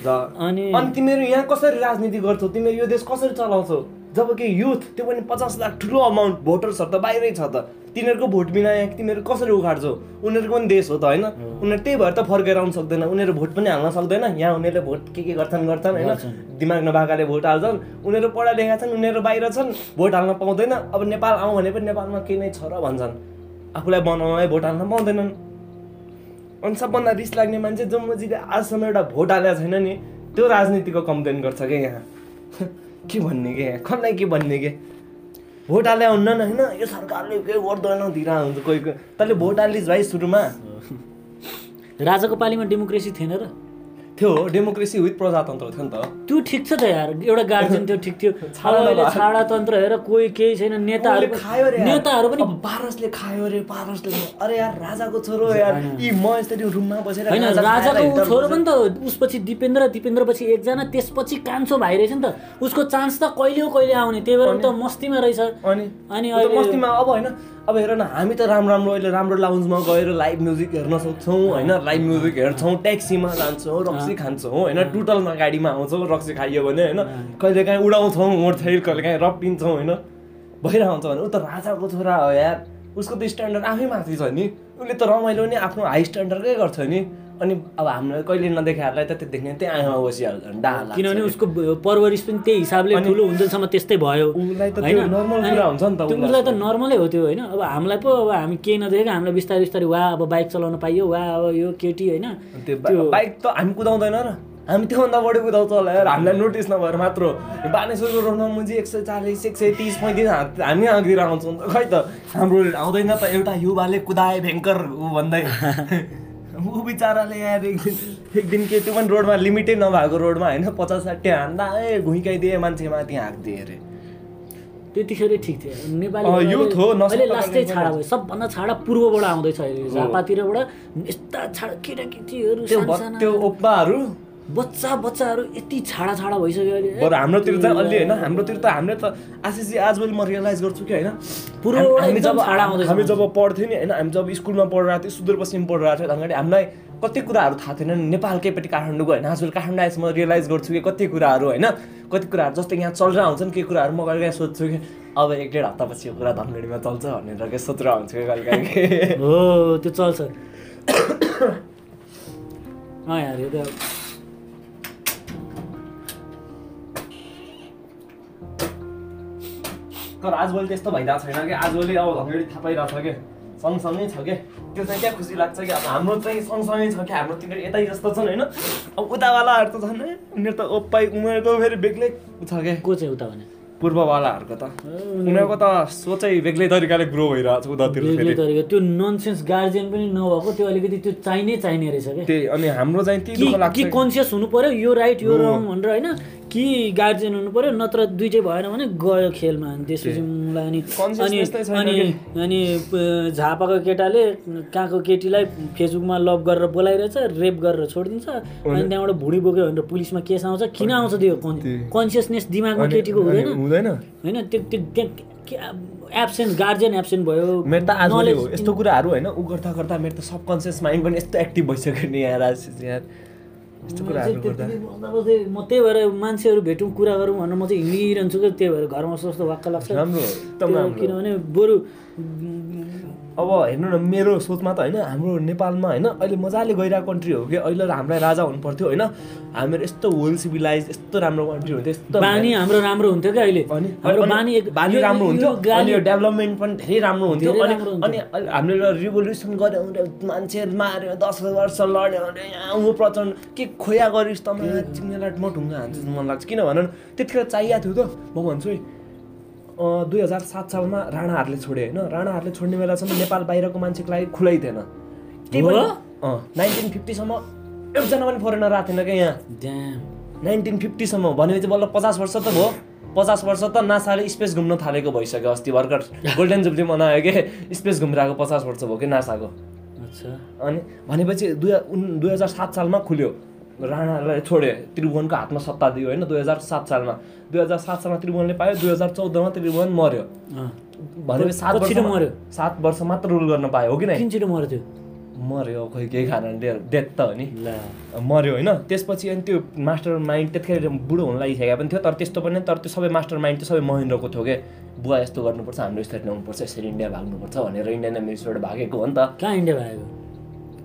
अनि अनि तिमीहरू यहाँ कसरी राजनीति गर्छौ? तिमीहरू यो देश कसरी चलाउँछौ? जब कि युथ त्यो पनि पचास लाख ठुलो अमाउन्ट भोटर्सहरू त बाहिरै छ त। तिनीहरूको भोट बिना यहाँ तिमीहरू कसरी उखाड्छौ? उनीहरूको पनि देश हो त होइन? उनीहरू त्यही भएर त फर्केर आउनु सक्दैन। उनीहरू भोट पनि हाल्न सक्दैन। यहाँ उनीहरूले भोट के के गर्छन् गर्छन् होइन। दिमाग नभएकाले भोट हाल्छन्। उनीहरू पढा लेखा छन् उनीहरू बाहिर छन्। भोट हाल्न पाउँदैन। अब नेपाल आउँ भने पनि नेपालमा केही नै छ र भन्छन्। आफूलाई बनाउनलाई भोट हाल्न पाउँदैनन्। अनि सबभन्दा रिस लाग्ने मान्छे जम्मूजीले आजसम्म एउटा भोट हालेको छैन नि। त्यो राजनीतिको कम्प्लेन गर्छ क्या यहाँ? *laughs* के भन्ने के यहाँ? कसलाई के भन्ने के? भोट हाले हुन्न होइन? यो सरकारले केही गर्दैन दिइरह हुन्छ कोही कोही। तैँले भोट हालिस् भाइ सुरुमा। राजाको पालिमा डेमोक्रेसी थिएन र। थियो डेमोक्रेसी विथ प्रजातन्त्र थियो नि त। त्यो ठिक छ त यार एउटा गार्जेन *laughs* थियो ठिक थियो। अब *laughs* छाडा अहिले नभए। छाडा तन्त्र हेर कोही केही छैन नेताहरू खायो रे यार। नेताहरू पनि पारसले खायो रे पारसले अरे यार राजाको छोरो यार। यी म यसरी रुममा बसेर होइन राजाको छोरो पनि त उसपछि दिपेन्द्र दिपेन्द्रपछि एकजना त्यसपछि कान्छो भाइ रहेछ नि त। उसको चान्स त कहिले कहिले आउने। त्यही भएर त मस्तीमा रहेछ। अनि। अनि मस्तीमा अब होइन। अब हेर न हामी त राम्रो राम्रो अहिले राम्रो लाउन्जमा गएर लाइभ म्युजिक हेर्न सक्छौँ होइन? लाइभ म्युजिक हेर्छौँ ट्याक्सीमा जान्छौँ रक्सी खान्छौँ होइन? टुटलमा गाडीमा आउँछौँ रक्सी खाइयो भने होइन? कहिले काहीँ उडाउँछौँ मोटरसाइकल कहिले काहीँ रप्टिन्छौँ होइन? भइरहन्छ भने ऊ त राजाको छोरा हो यार। उसको त स्ट्यान्डर्ड आफै माथि छ नि। उसले त रमाइलो नि आफ्नो हाई स्ट्यान्डर्डकै गर्छ नि। अनि अब हामीले कहिले नदेखाहरूलाई त त्यो देख्ने त्यही आँखामा बसिहाल्छ डाल किनभने उसको परवरिश पनि त्यही हिसाबले ठुलो हुँदैसम्म त्यस्तै भयो। उसलाई त उसलाई। त नर्मलै हो त्यो होइन? अब हामीलाई पो अब हामी केही नदेखेको हामीलाई बिस्तारै बिस्तारै वा अब बाइक चलाउन पाइयो वा अब यो केटी होइन? त्यो बाइक त हामी कुदाउँदैन र। हामी त्योभन्दा बढी कुदाउँछ होला यार। हामीलाई नोटिस नभएर मात्र। बानेश्वरको रोडमा मुजी एक सय चालिस एक सय तिस पैँतिस हामी आँखतिर आउँछौँ खै त? हाम्रो आउँदैन त एउटा युवाले कुदाए भयङ्कर ऊ भन्दै। *laughs* *laughs* ऊ बिचराले यार एक दिन एक दिन के त्यो पनि रोडमा लिमिटै नभएको रोडमा होइन पचास साठी हान्दा ए घुइकाइदिए मान्छे माथि हाँकिदिए अरे। त्यतिखेरै ठिक थियो। नेपाली लास्टै छाडा भयो। सबभन्दा छाडा पूर्वबाट आउँदैछ अहिले। झापातिरबाट यस्ता छाडा केटाकेटीहरू त्यो ओप्पाहरू बच्चा बच्चाहरू यति छाडा छाडा भइसक्यो अहिले। बरु हाम्रोतिर चाहिँ अलि होइन हाम्रोतिर त हामीले त आशिषजी आजभोलि म रियलाइज गर्छु कि होइन। हामी जब हामी पढ्थ्यौँ नि होइन हामी जब स्कुलमा पढिरहेको थियौँ सुदूरपश्चिम पढिरहेको थियो अगाडि हामीलाई कति कुराहरू थाहा थिएन। नि नेपाल केपट्टि काठमाडौँको होइन आजभोलि काठमाडौँ आएपछि म रियलाइज गर्छु कि कति कुराहरू होइन। कति कुराहरू जस्तो यहाँ चलिरहेको हुन्छ नि केही कुराहरू म कहिले काहीँ सोध्छु कि अब एक डेढ हप्तापछि यो कुरा धनगढीमा चल्छ भनेर के सोचिरहेको हुन्छु कि कहिले काहीँ *laughs* हो त्यो चल्छ। *coughs* तर आजभोलि त्यस्तो भइरहेको छैन कि? आजभोलि अब धनगढी थाहा पाइरहेको छ कि? सँगसँगै छ कि? त्यो चाहिँ क्या खुसी लाग्छ कि? अब हाम्रो चाहिँ सँगसँगै छ कि? हाम्रो तिनीहरू यतै जस्तो छन् होइन? अब उतावालाहरू त छन् है उनीहरू त ओप्पाइ उनीहरूको फेरि बेग्लै छ क्या को चाहिँ उता भने? पूर्ववालाहरूको त। उनीहरूको त सोचै बेग्लै तरिकाले ग्रो भइरहेको छ उतातिर बेग्लै तरिका त्यो ननसेन्स गार्जियन पनि नभएको त्यो अलिकति त्यो चाहिने चाहिने रहेछ क्या त्यही अनि हाम्रो चाहिँ कि- कन्सियस हुनु पर्यो यो राइट यो रङ भनेर होइन कि गार्जियन हुनु पर्यो नत्र दुइटै भएन भने गयो खेलमा। अनि त्यसपछि मलाई अनि अनि अनि झापाको केटाले कहाँको केटीलाई फेसबुकमा लभ गरेर बोलाइरहेछ रेप गरेर छोडिदिन्छ अनि त्यहाँबाट भुँडी बोक्यो भनेर पुलिसमा केस आउँछ। किन आउँछ त्यो कन्सियसनेस दिमागमा केटीको हुँदैन। हुँदैन? होइन त्यो त्यो एब्सेन्ट गार्जियन एब्सेन्ट भयो। मेरो त आज यस्तो कुराहरू होइन उ गर्दा गर्दा मेरो त सबकन्सियस माइन्ड पनि यस्तो एक्टिभ भइसक्यो नि यार आशिष यार यस्तो कुराहरू गर्दा। म त्यही भएर मान्छेहरू भेटौँ कुरा गरौँ भनेर म चाहिँ हिँडिरहन्छु कि त्यही भएर घरमा कस्तो वाक्क लाग्छ। राम्रो किनभने बरु अब हेर्नु न मेरो सोचमा त होइन हाम्रो नेपालमा होइन अहिले मजाले गइरहेको कन्ट्री हो कि अहिले हामीलाई राजा हुनु पर्थ्यो होइन हामीहरू यस्तो वेल सिभिलाइज यस्तो राम्रो कन्ट्री हुन्थ्यो यस्तो बानी हाम्रो राम्रो हुन्थ्यो क्या अहिले। हाम्रो बानी एक- बानी राम्रो हुन्थ्यो अनि यो डेभलपमेन्ट पनि धेरै राम्रो हुन्थ्यो अनि। अनि हामीले रिभोल्युसन गऱ्यो भने मान्छे माऱ्यो दस वर्ष लड्यो भने यहाँ ऊ प्रचण्ड के खोया गरिस् त चिन्नेलाई म ढुङ्गा हान्छु मन लाग्छ। किन भन त्यतिखेर चाहिएको थियो त म भन्छु है। दुई हजार सात सालमा राणाहरूले छोडे होइन? राणाहरूले छोड्ने बेलासम्म नेपाल बाहिरको मान्छेको लागि खुलै थिएन केही? नाइन्टिन फिफ्टीसम्म एकजना पनि फरेनर आएको थिएन क्या यहाँ. नाइन्टिन फिफ्टीसम्म भनेपछि बल्ल पचास वर्ष त भयो। पचास वर्ष त नासाले स्पेस घुम्न थालेको भइसक्यो अस्ति भर्खर। गोल्डन जुब्ली मनायो कि? स्पेस घुमिरहेको पचास वर्ष भयो कि नासाको। अच्छा। अनि भनेपछि दुई दुई हजार सात सालमा खुल्यो। राणालाई छोड्यो त्रिभुवनको हातमा सत्ता दियो होइन दुई हजार सात सालमा। दुई हजार सात सालमा त्रिभुवनले पायो दुई हजार चौधमा त्रिभुवन मऱ्यो। भनेपछि सात वर्ष मऱ्यो? सात वर्ष मात्र रुल गर्न पायो हो कि नै? छिटो मऱ्यो त्यो। मऱ्यो खोइ केही कारणले डेथ त हो नि। ला। मऱ्यो होइन। त्यसपछि अनि त्यो मास्टर माइन्ड त्यतिखेर बुढो हुन लागिसकेको पनि थियो तर त्यस्तो पनि तर त्यो सबै मास्टर माइन्ड चाहिँ सबै महेन्द्रको थियो कि? बुवा यस्तो गर्नुपर्छ हाम्रो यसरी ल्याउनुपर्छ यसरी इन्डिया भाग्नुपर्छ भनेर इन्डियन एम्बेसीबाट भागेको हो नि त। कहाँ इन्डिया भएको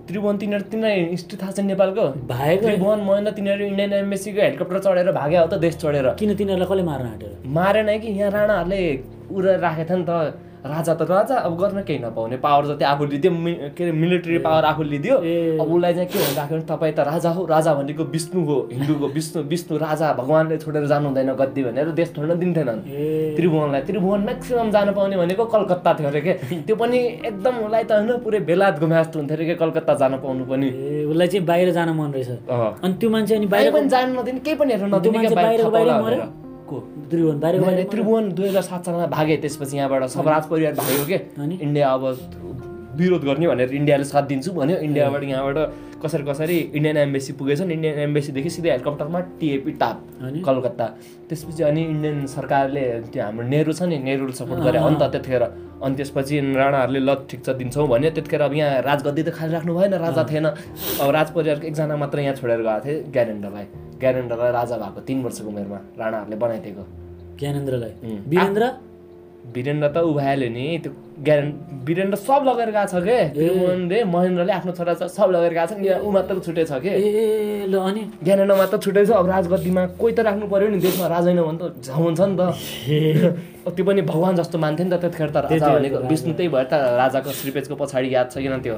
त्रिभुवन तिनीहरू तिनीहरू हिस्ट्री थाहा छ नेपालको? भागेको त्रिभुवन महेन्द्र तिनीहरू इन्डियन एम्बेसीको हेलिकप्टर चढेर भाग्यो हो त देश चढेर। किन तिनीहरूलाई कसले मार्न आँटेर? मारेन कि यहाँ राणाहरूले उरा राखेको थियो नि त। राजा त राजा अब गर्न केही नपाउने पावर जति आफू लिदियो मि- के अरे मिलिट्री पावर आफू लिदियो। अब उसलाई चाहिँ के भनिराख्यो भने तपाईँ त राजा हो राजा भनेको विष्णु हो हिन्दूको विष्णु विष्णु राजा भगवान्ले छोडेर जानु हुँदैन गद्दी भनेर देश छोड्न दिन्थेनन् त्रिभुवनलाई त्रिभुवन म्याक्सिमम जानु पाउने भनेको कलकत्ता थियो अरे के? *laughs* त्यो पनि एकदम उसलाई त होइन पुरै बेलायत घुमे जस्तो हुन्थ्यो अरे के कलकत्ता जानु पाउनु पनि। उसलाई चाहिँ बाहिर जान मन रहेछ। अनि त्यो मान्छे अनि बाहिर पनि जानु नदिने केही पनि हेर्न नदिने बाहिर को त्रिभुवन त्रिभुवन दुई हजार सात सालमा भागेँ त्यसपछि यहाँबाट सब राज परिवार भाग्यो के? इन्डिया अब विरोध गर्ने भनेर इन्डियाले साथ दिन्छु भन्यो। इन्डियाबाट यहाँबाट कसरी कसरी इन्डियन एम्बेसी पुगेछन्। इन्डियन एम्बेसीदेखि सिधै हेलिकप्टरमा टिएपी टाप अनि? कलकत्ता। त्यसपछि अनि इन्डियन सरकारले त्यो हाम्रो नेहरू छ नि नेहरूले सपोर्ट गरे अन्त त्यतिखेर। अनि त्यसपछि राणाहरूले ल ठिक छ दिन्छौँ भन्यो। त्यतिखेर अब यहाँ राजगद्दी त खाली राख्नु भएन राजा थिएन। अब राज परिवारको एकजना मात्र यहाँ छोडेर गएको थिए ज्ञानेन्द्रलाई। ज्ञानेन्द्रलाई राजा भएको तिन वर्षको उमेरमा राणाहरूले बनाइदिएको। ज्ञानेन्द्रलाई. वीरेन्द्र? वीरेन्द्र त ऊ भइहाल्यो नि त्यो ज्ञान वीरेन्द्र सब लगेर गएको छ के? महेन्द्रले आफ्नो छोरा छ सब लगेर गएको छ नि ऊ मात्र छुट्टै छ के? ए ल अनि। ज्ञानेन्द्र मात्र छुट्टै छ अब राजगद्दीमा कोही त राख्नु पर्यो नि देशमा राजा होइन भने त झाउँछ नि त। *laughs* त्यो पनि भगवान् जस्तो मान्थ्यो नि त त्यतिखेर त राजा भनेको विष्णु त्यही भएर त राजाको श्रीपेजको पछाडि याद छ किन त्यो?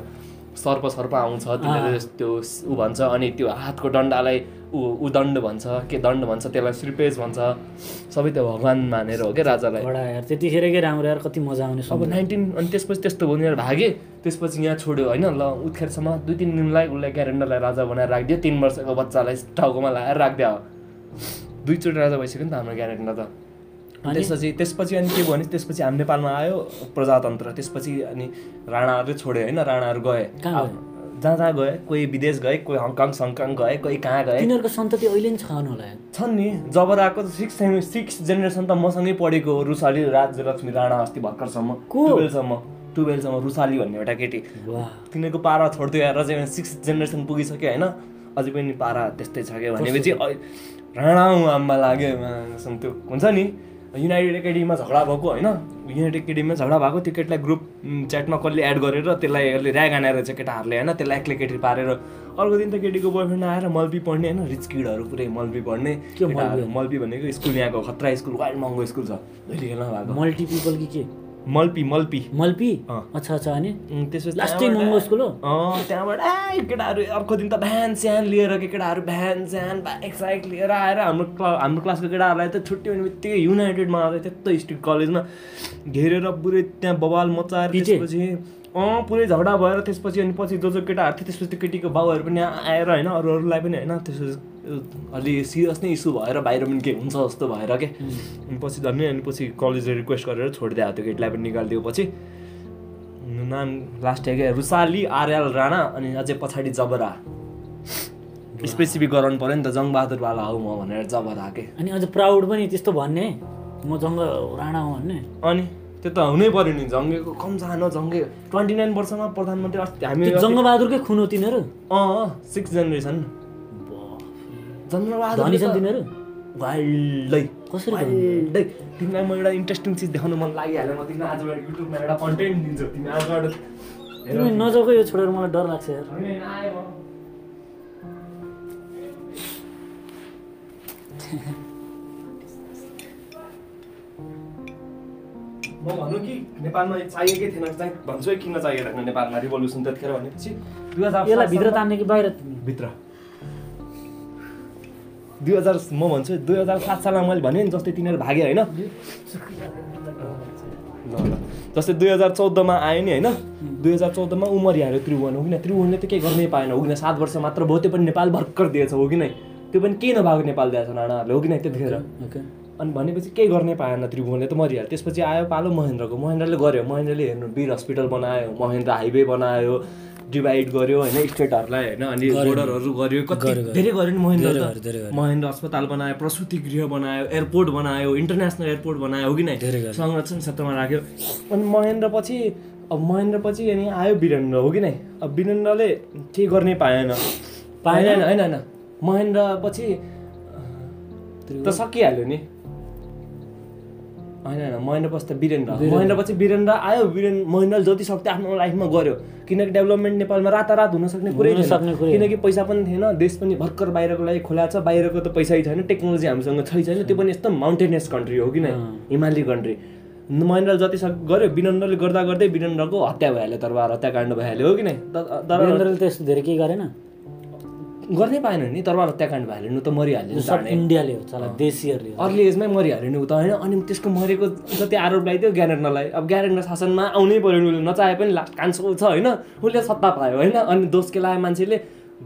सर्प सर्प आउँछ तिनीहरूले त्यो ऊ भन्छ अनि त्यो हातको डन्डालाई ऊ ऊ दण्ड भन्छ के दण्ड भन्छ त्यसलाई श्रीपेज भन्छ। सबै त्यो भगवान् मानेर हो क्या राजालाई? बडा यार त्यतिखेर के राम्रो यार कति मजा आउने अब। नाइन्टिन अनि त्यसपछि त्यस्तो भनेर भागेँ। त्यसपछि यहाँ छोड्यो होइन? ल उत्खेरसम्म दुई तिन दिनलाई उसलाई क्यारेन्डरलाई राजा बनाएर राखिदियो। तिन वर्षको बच्चालाई टाउकोमा लगाएर राखिदियो। दुईचोटि राजा भइसक्यो नि त हाम्रो क्यारेन्डर त? त्यसपछि त्यसपछि अनि के भयो भने त्यसपछि हाम्रो नेपालमा आयो प्रजातन्त्र। त्यसपछि अनि राणाहरूले छोड्यो होइन राणाहरू गए। जहाँ जहाँ गए कोही विदेश गए कोही हङकङ सङकङ गए कोही कहाँ गए। तिनीहरूको सन्तति अहिले पनि छन् होला छन् नि। जबराको सिक्स सिक्स जेनेरेसन त मसँगै पढेको रुसाली राज्यलक्ष्मी राणा अस्ति भर्खरसम्म? टुवेल्भसम्म टुवेल्भसम्म रुसाली भन्ने एउटा केटी। तिनीहरूको पारा छोडिदियो हेर चाहिँ सिक्स जेनेरेसन पुगिसक्यो होइन। अझै पनि पारा त्यस्तै छ क्या भनेपछि राणा आम्मा लाग्यो त्यो हुन्छ नि। युनाइटेड एकाडेमीमा झगडा भएको होइन? युनाइटेड एकाडेमीमा झगडा भएको त्यो केटीलाई ग्रुप च्याटमा कसले एड गरेर त्यसलाई यसले ऱ्याग आनेर चाहिँ केटाहरूले होइन त्यसलाई एक्लै केटी पारेर अर्को दिन त केटीको बोयफ्रेन्ड आएर मल्पी पढ्ने होइन रिच किडहरू पुरै मल्पी पढ्ने के मल्पी? भनेको स्कुल यहाँको खतरा स्कुल वाइल्ड महँगो स्कुल छ। मल्टी पिपल कि के? मल्पी मल्पी मल्पी। अच्छा अच्छा अनि त्यसपछि लास्टै महँगो स्कुल हो त्यहाँबाट ए केटाहरू अर्को दिन त भ्यान स्यान लिएर के केटाहरू भ्यान स्यान बाइक साइक लिएर आएर हाम्रो क्ला हाम्रो क्लासको केटाहरूलाई त छुट्टी हुने बित्तिकै युनाइटेडमा आएर त्यस्तो स्ट्रिक्ट कलेजमा घेरेर पुरै त्यहाँ बवाल मचाएर? त्यसपछि अँ पुरै झगडा भएर त्यसपछि अनि पछि जो जो केटाहरू थियो त्यसपछि त्यो केटीको बाउहरू पनि आएर होइन अरू अरूलाई पनि होइन त्यसपछि अलि सिरियस नै इस्यु भएर बाहिर पनि के हुन्छ जस्तो भएर के। अनि पछि झन् अनि पछि कलेजले रिक्वेस्ट गरेर छोडिदियो त्यो केटीलाई पनि निकालिदियो पछि। नाम लास्ट के रुसाली आर्याल राणा अनि अझै पछाडि जबरा। स्पेसिफिक गराउनु पऱ्यो नि त जङ्गबहादुरवाला हौ म भनेर जबरा के। अनि अझ प्राउड पनि त्यस्तो भन्ने? म जङ्ग राणा हो भन्ने। अनि? त्यो त हुनै पऱ्यो नि जङ्गेको कम सानो जङ्गे ट्वेन्टी नाइन वर्षमा प्रधानमन्त्री अस्ति हामी जङ्गबहादुरकै खुन हो तिनीहरू? अँ सिक्स जेनेरेसन जङ्गबहादुर तिनीहरू? वाइल्डै। कसरी? वाइल्डै। तिमीलाई म एउटा इन्ट्रेस्टिङ चिज देखाउनु मन लागिहाल्यो। म तिमीलाई आजबाट युट्युबमा एउटा कन्टेन्ट दिन्छु। तिमी आजबाट नजाऊ यो छोडेर मलाई डर लाग्छ यार। आयो। *laughs* म। भन्नु कि नेपालमा चाहिएकै थिएन चाहिँ भन्छु है किन चाहिएको थिएन नेपालमा रिभोल्युसन त्यतिखेर भनेपछि दुई हजार यसलाई भित्र तान्ने कि बाहिर भित्र। दुई हजार म भन्छु दुई हजार सात सालमा मैले भने नि जस्तै तिनीहरू भागे होइन। ल ल। जस्तै दुई हजार चौधमा आयो नि होइन दुई हजार चौधमा ऊ मरिहाल्यो त्रिभुवन हो कि न त्रिभुवनले त केही गर्नै पाएन हो कि न सात वर्ष मात्र भयो त्यो पनि नेपाल भर्खर दिएछ हो कि नै त्यो पनि केही नभएको नेपाल दिएछ नानाहरूले हो कि नै त्यतिखेर? ओके। अनि भनेपछि केही गर्नै पाएन त्रिभुवनले त मरिहाल्यो। त्यसपछि आयो पालो महेन्द्रको। महेन्द्रले गर्यो महेन्द्रले हेर्नु वीर हस्पिटल बनायो महेन्द्र हाइवे बनायो डिभाइड गर्यो होइन स्टेटहरूलाई होइन अनि बोर्डरहरू गर्यो कति। धेरै गर्यो नि महेन्द्र। महेन्द्र अस्पताल बनायो प्रसुति गृह बनायो एयरपोर्ट बनायो इन्टरनेसनल एयरपोर्ट बनायो हो कि नै। संरक्षण क्षेत्रमा राख्यो। अनि महेन्द्र पछि अब महेन्द्र पछि अनि आयो वीरेन्द्र हो कि नै? अब वीरेन्द्रले केही गर्नै पाएन। पाएन होइन। होइन महेन्द्र पछि त सकिहाल्यो नि। होइन होइन। महेन्द्र पछि त वीरेन्द्र महेन्द्र पछि वीरेन्द्र आयो। वीरेन्द्र महेन्द्रले जति सक्थ्यो आफ्नो लाइफमा गर्यो। किनकि डेभलपमेन्ट नेपालमा रातारात हुन सक्ने कुरै सक्ने किनकि पैसा पनि थिएन। देश पनि भर्खर बाहिरको लागि खोला छ। बाहिरको त पैसै छैन। टेक्नोलोजी हामीसँग छै छैन। त्यो पनि एकदम माउन्टेनियस कन्ट्री हो कि नै? हिमाली कन्ट्री महेन्द्रले जति सक् गर्यो। वीरेन्द्रले गर्दा गर्दै वीरेन्द्रको हत्या भइहाल्यो। तरबार हत्याकाण्ड भइहाल्यो। हो कि नै? तर त्यस्तो धेरै केही गरेन। गर्नै पाएन नि तरबार हत्याकाण्ड भइहाल्यो नि त मरिहाल्यो इन्डियाले हो चला देशीहरूले। अर्ली एजमै मरिहाल्यो नि त होइन अनि त्यसको मरेको जति आरोप लगाइदियो ग्यारेन्डरलाई अब ग्यारेन्डर शासनमा आउनै पऱ्यो नि उसले नचाहे पनि ला कान्छो छ होइन उसले सत्ता पायो होइन अनि दोष के लाग्यो मान्छेले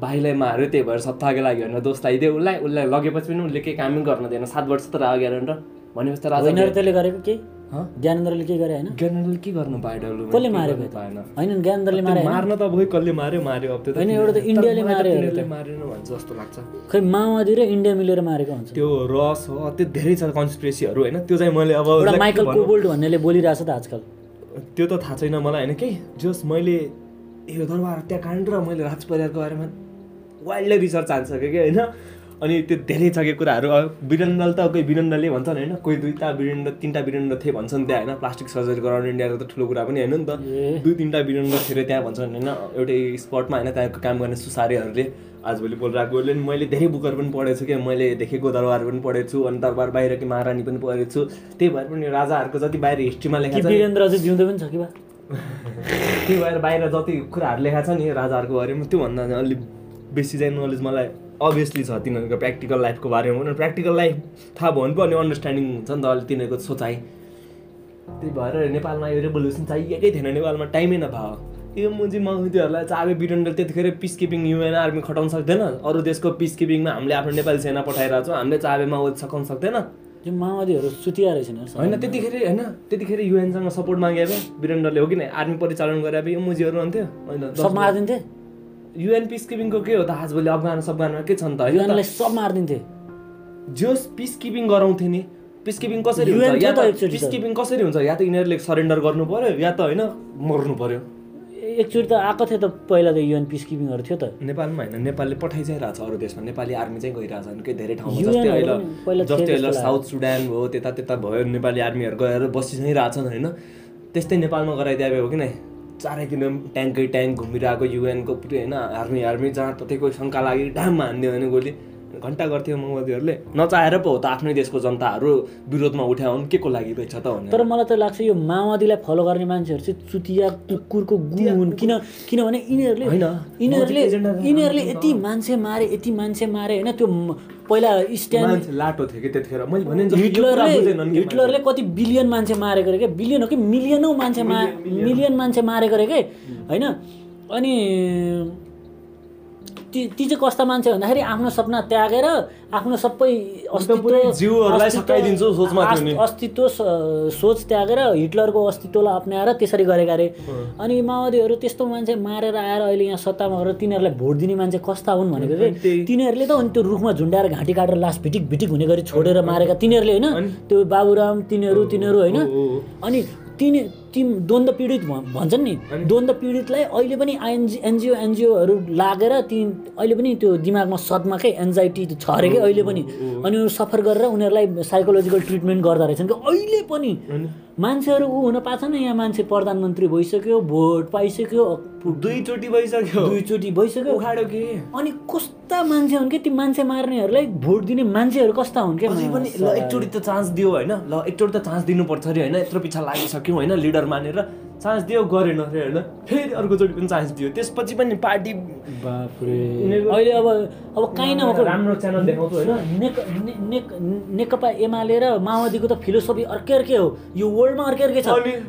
भाइलाई मार्यो त्यही भएर सत्ताको लागि भनेर दोष लगाइदियो उसलाई उसलाई लगेपछि पनि उसले केही कामै गर्न दिएन। सात वर्ष त रह्यो ग्यारेन्डर भनेपछि त राजा होइन गरेको केही? ज्ञानेन्द्रले के गरे होइन? ज्ञानेन्द्रले के गर्नु पायो कसले मारेको? पाएन होइन ज्ञानेन्द्रले मारे? मार्न। त खोइ कसले मार्यो? मार्यो अब होइन, एउटा त इन्डियाले मार्यो मारेन भन्छ जस्तो लाग्छ। खै माओवादी र इन्डिया मिलेर मारेको हुन्छ। त्यो रस हो त्यो धेरै छ कन्सपिरेसीहरू होइन? त्यो चाहिँ मैले अब एउटा माइकल कोबोल्ट भन्नेले बोलिरहेछ त आजकल। त्यो त थाहा छैन मलाई होइन? के? जस मैले यो दरबार हत्याकाण्ड र मैले राज परिवारको बारेमा वाइल्डै रिसर्च हालिसकेँ कि? होइन? अनि त्यो धेरै छ कि कुराहरू वीरेन्द्रले त कोही वीरेन्द्रले भन्छन् होइन कोही दुईवटा वीरेन्द्र तिनवटा वीरेन्द्र थिए भन्छन् त्यहाँ होइन प्लास्टिक सर्जरी गराउनु इन्डियाको त ठुलो कुरा पनि होइन नि त। दुई तिनवटा वीरेन्द्र अरे त्यहाँ भन्छन् होइन एउटै स्पटमा होइन त्यहाँको काम गर्ने सुसारेहरूले। आजभोलि बोलिरहेकोले नि मैले धेरै बुकहरू पनि पढेको छु कि मैले देखेको दरबार पनि पढेको छु अनि दरबार बाहिरकी महारानी पनि पढेको छु। त्यही भएर पनि राजाहरूको जति बाहिर हिस्ट्रीमा कि लेखा छ नि, वीरेन्द्र चाहिँ जिउँदो पनि छ कि बा? त्यही भएर बाहिर जति कुराहरू लेखा छ नि राजाहरूको बारेमा त्योभन्दा अलिक बेसी चाहिँ नलेज मलाई अभियसली छ तिनीहरूको प्र्याक्टिकल लाइफको बारेमा पनि। प्र्याक्टिकल लाइफ थाहा भयो भने पो अनि अन्डरस्ट्यान्डिङ हुन्छ नि त अहिले तिनीहरूको सोचाइ। त्यही भएर नेपालमा यो रेभोल्युसन चाहिएकै थिएन। नेपालमा टाइमै नभयो यो मुजी महुदीहरूलाई चाबे वीरेन्द्र त्यतिखेर पिस किपिङ युएन आर्मी खटाउन सक्दैन। अरू देशको पिस किपिङमा हामीले आफ्नो नेपाली सेना पठाइरहेको छौँ हामीले चाबे माओवादी सघाउन सक्दैन। यो माओवादीहरू सुतिया रहेछ नि होइन त्यतिखेर होइन त्यतिखेर युएनसँग सपोर्ट मागे भए वीरेन्द्रले हो कि नै? आर्मी परिचालन गरे यो मुजीहरू हुन्थ्यो। होइन सब मारिदिन्थे? युएन पिस किपिङको के हो? त आजभोलि अफगान सफगानमा के छ नि त? युएनलाई सब मारिदिन्थे। जोस पिस किपिङ गराउँथे नि पिस किपिङ कसरी हुन्छ? या त पिस। किपिङ कसरी हुन्छ? या त यिनीहरूले सरेन्डर गर्नु पर्यो? या त होइन मर्नु पर्यो? एकचोटि त आएको थियो त पहिला त युएन पिस किपिङहरू थियो त। नेपालमा होइन नेपालले पठाइरहेको छ अरू देशमा। नेपाली आर्मी चाहिँ गइरहेको छ केही धेरै ठाउँमा। जस्तै अहिले जस्तै अहिले साउथ सुडान भयो त्यता त्यता भयो नेपाली आर्मीहरू गएर बसी चाहिँ रहेछन् होइन? त्यस्तै नेपालमा गराइदिए हो कि नै? चारैतिर ट्याङ्कै ट्याङ्क घुमिरहेको युएनको पुरै होइन आर्मी आर्मी जहाँ ततै कोही शङ्का लागि ढाममा हान्दियो भने गोली। घन्टा गर्थ्यो माओवादीहरूले नचाहेर पो हो त आफ्नै देशको जनताहरू विरोधमा उठ्या हुन् के को लागि रहेछ त तर मलाई त लाग्छ यो माओवादीलाई फलो गर्ने मान्छेहरू चाहिँ चुतिया कुकुरको गु हुन्। किन किनभने यिनीहरूले होइन, यिनीहरूले यिनीहरूले यति मान्छे मारे यति मान्छे मारे होइन त्यो पहिला स्ट्यान्ड लाटो थियो कि त्यतिखेर? मैले भने हिटलरले हिटलरले कति बिलियन मान्छे मारेको अरे क्या बिलियन हो कि मिलियनौ मान्छे मा मिलियन मान्छे मारेको अरे के? होइन? अनि ती ती चाहिँ कस्ता मान्छे भन्दाखेरि आफ्नो सपना त्यागेर आफ्नो सबै अस्तित्व अस्तित्व- सोच त्यागेर हिटलरको अस्तित्वलाई अप्नाएर त्यसरी गरेका अरे। अनि माओवादीहरू त्यस्तो मान्छे मारेर आएर अहिले यहाँ सत्तामा गरेर तिनीहरूलाई भोट दिने मान्छे कस्ता हुन् भनेको। चाहिँ तिनीहरूले त अनि त्यो रुखमा झुन्डाएर घाँटी काटेर लास भिटिक भिटिक हुने गरी छोडेर मारेका तिनीहरूले होइन। त्यो बाबुराम तिनीहरू तिनीहरू होइन। अनि तिनी ती द्वन्द्व पीडित भन्छन् नि। द्वन्द्व पीडितलाई अहिले पनि आइएनजी एनजिओ एनजिओहरू लागेर ती अहिले पनि त्यो दिमागमा सदमा के एन्जाइटी छ अरे कि अहिले पनि अनि सफर गरेर उनीहरूलाई साइकोलोजिकल ट्रिटमेन्ट गर्दो रहेछन्। कि अहिले पनि मान्छेहरू ऊ हुन पाएको छैन। यहाँ मान्छे प्रधानमन्त्री भइसक्यो भोट पाइसक्यो। दुईचोटि भइसक्यो। दुईचोटि भइसक्यो। उखाड्यो के? अनि कस्ता मान्छे हुन् कि? ती मान्छे मार्नेहरूलाई भोट दिने मान्छेहरू कस्ता हुन् अझै पनि ल एकचोटि त चान्स दियो होइन? ल एकचोटि त चान्स दिनुपर्छ अरे होइन? यत्रो पछि लागिसक्यो होइन? लिडर मानेर चान्स दियो गरेन अरे होइन? फेरि अर्कोचोटि पनि चान्स दियो। त्यसपछि पनि पार्टी अहिले अब अब काहीँ नभएको राम्रो च्यानल देखाउँछु होइन? नेक नेक नेकपा एमाले र माओवादीको त फिलोसफी अर्कै अर्कै हो। यो वर्ल्डमा अर्कै अर्कै छ।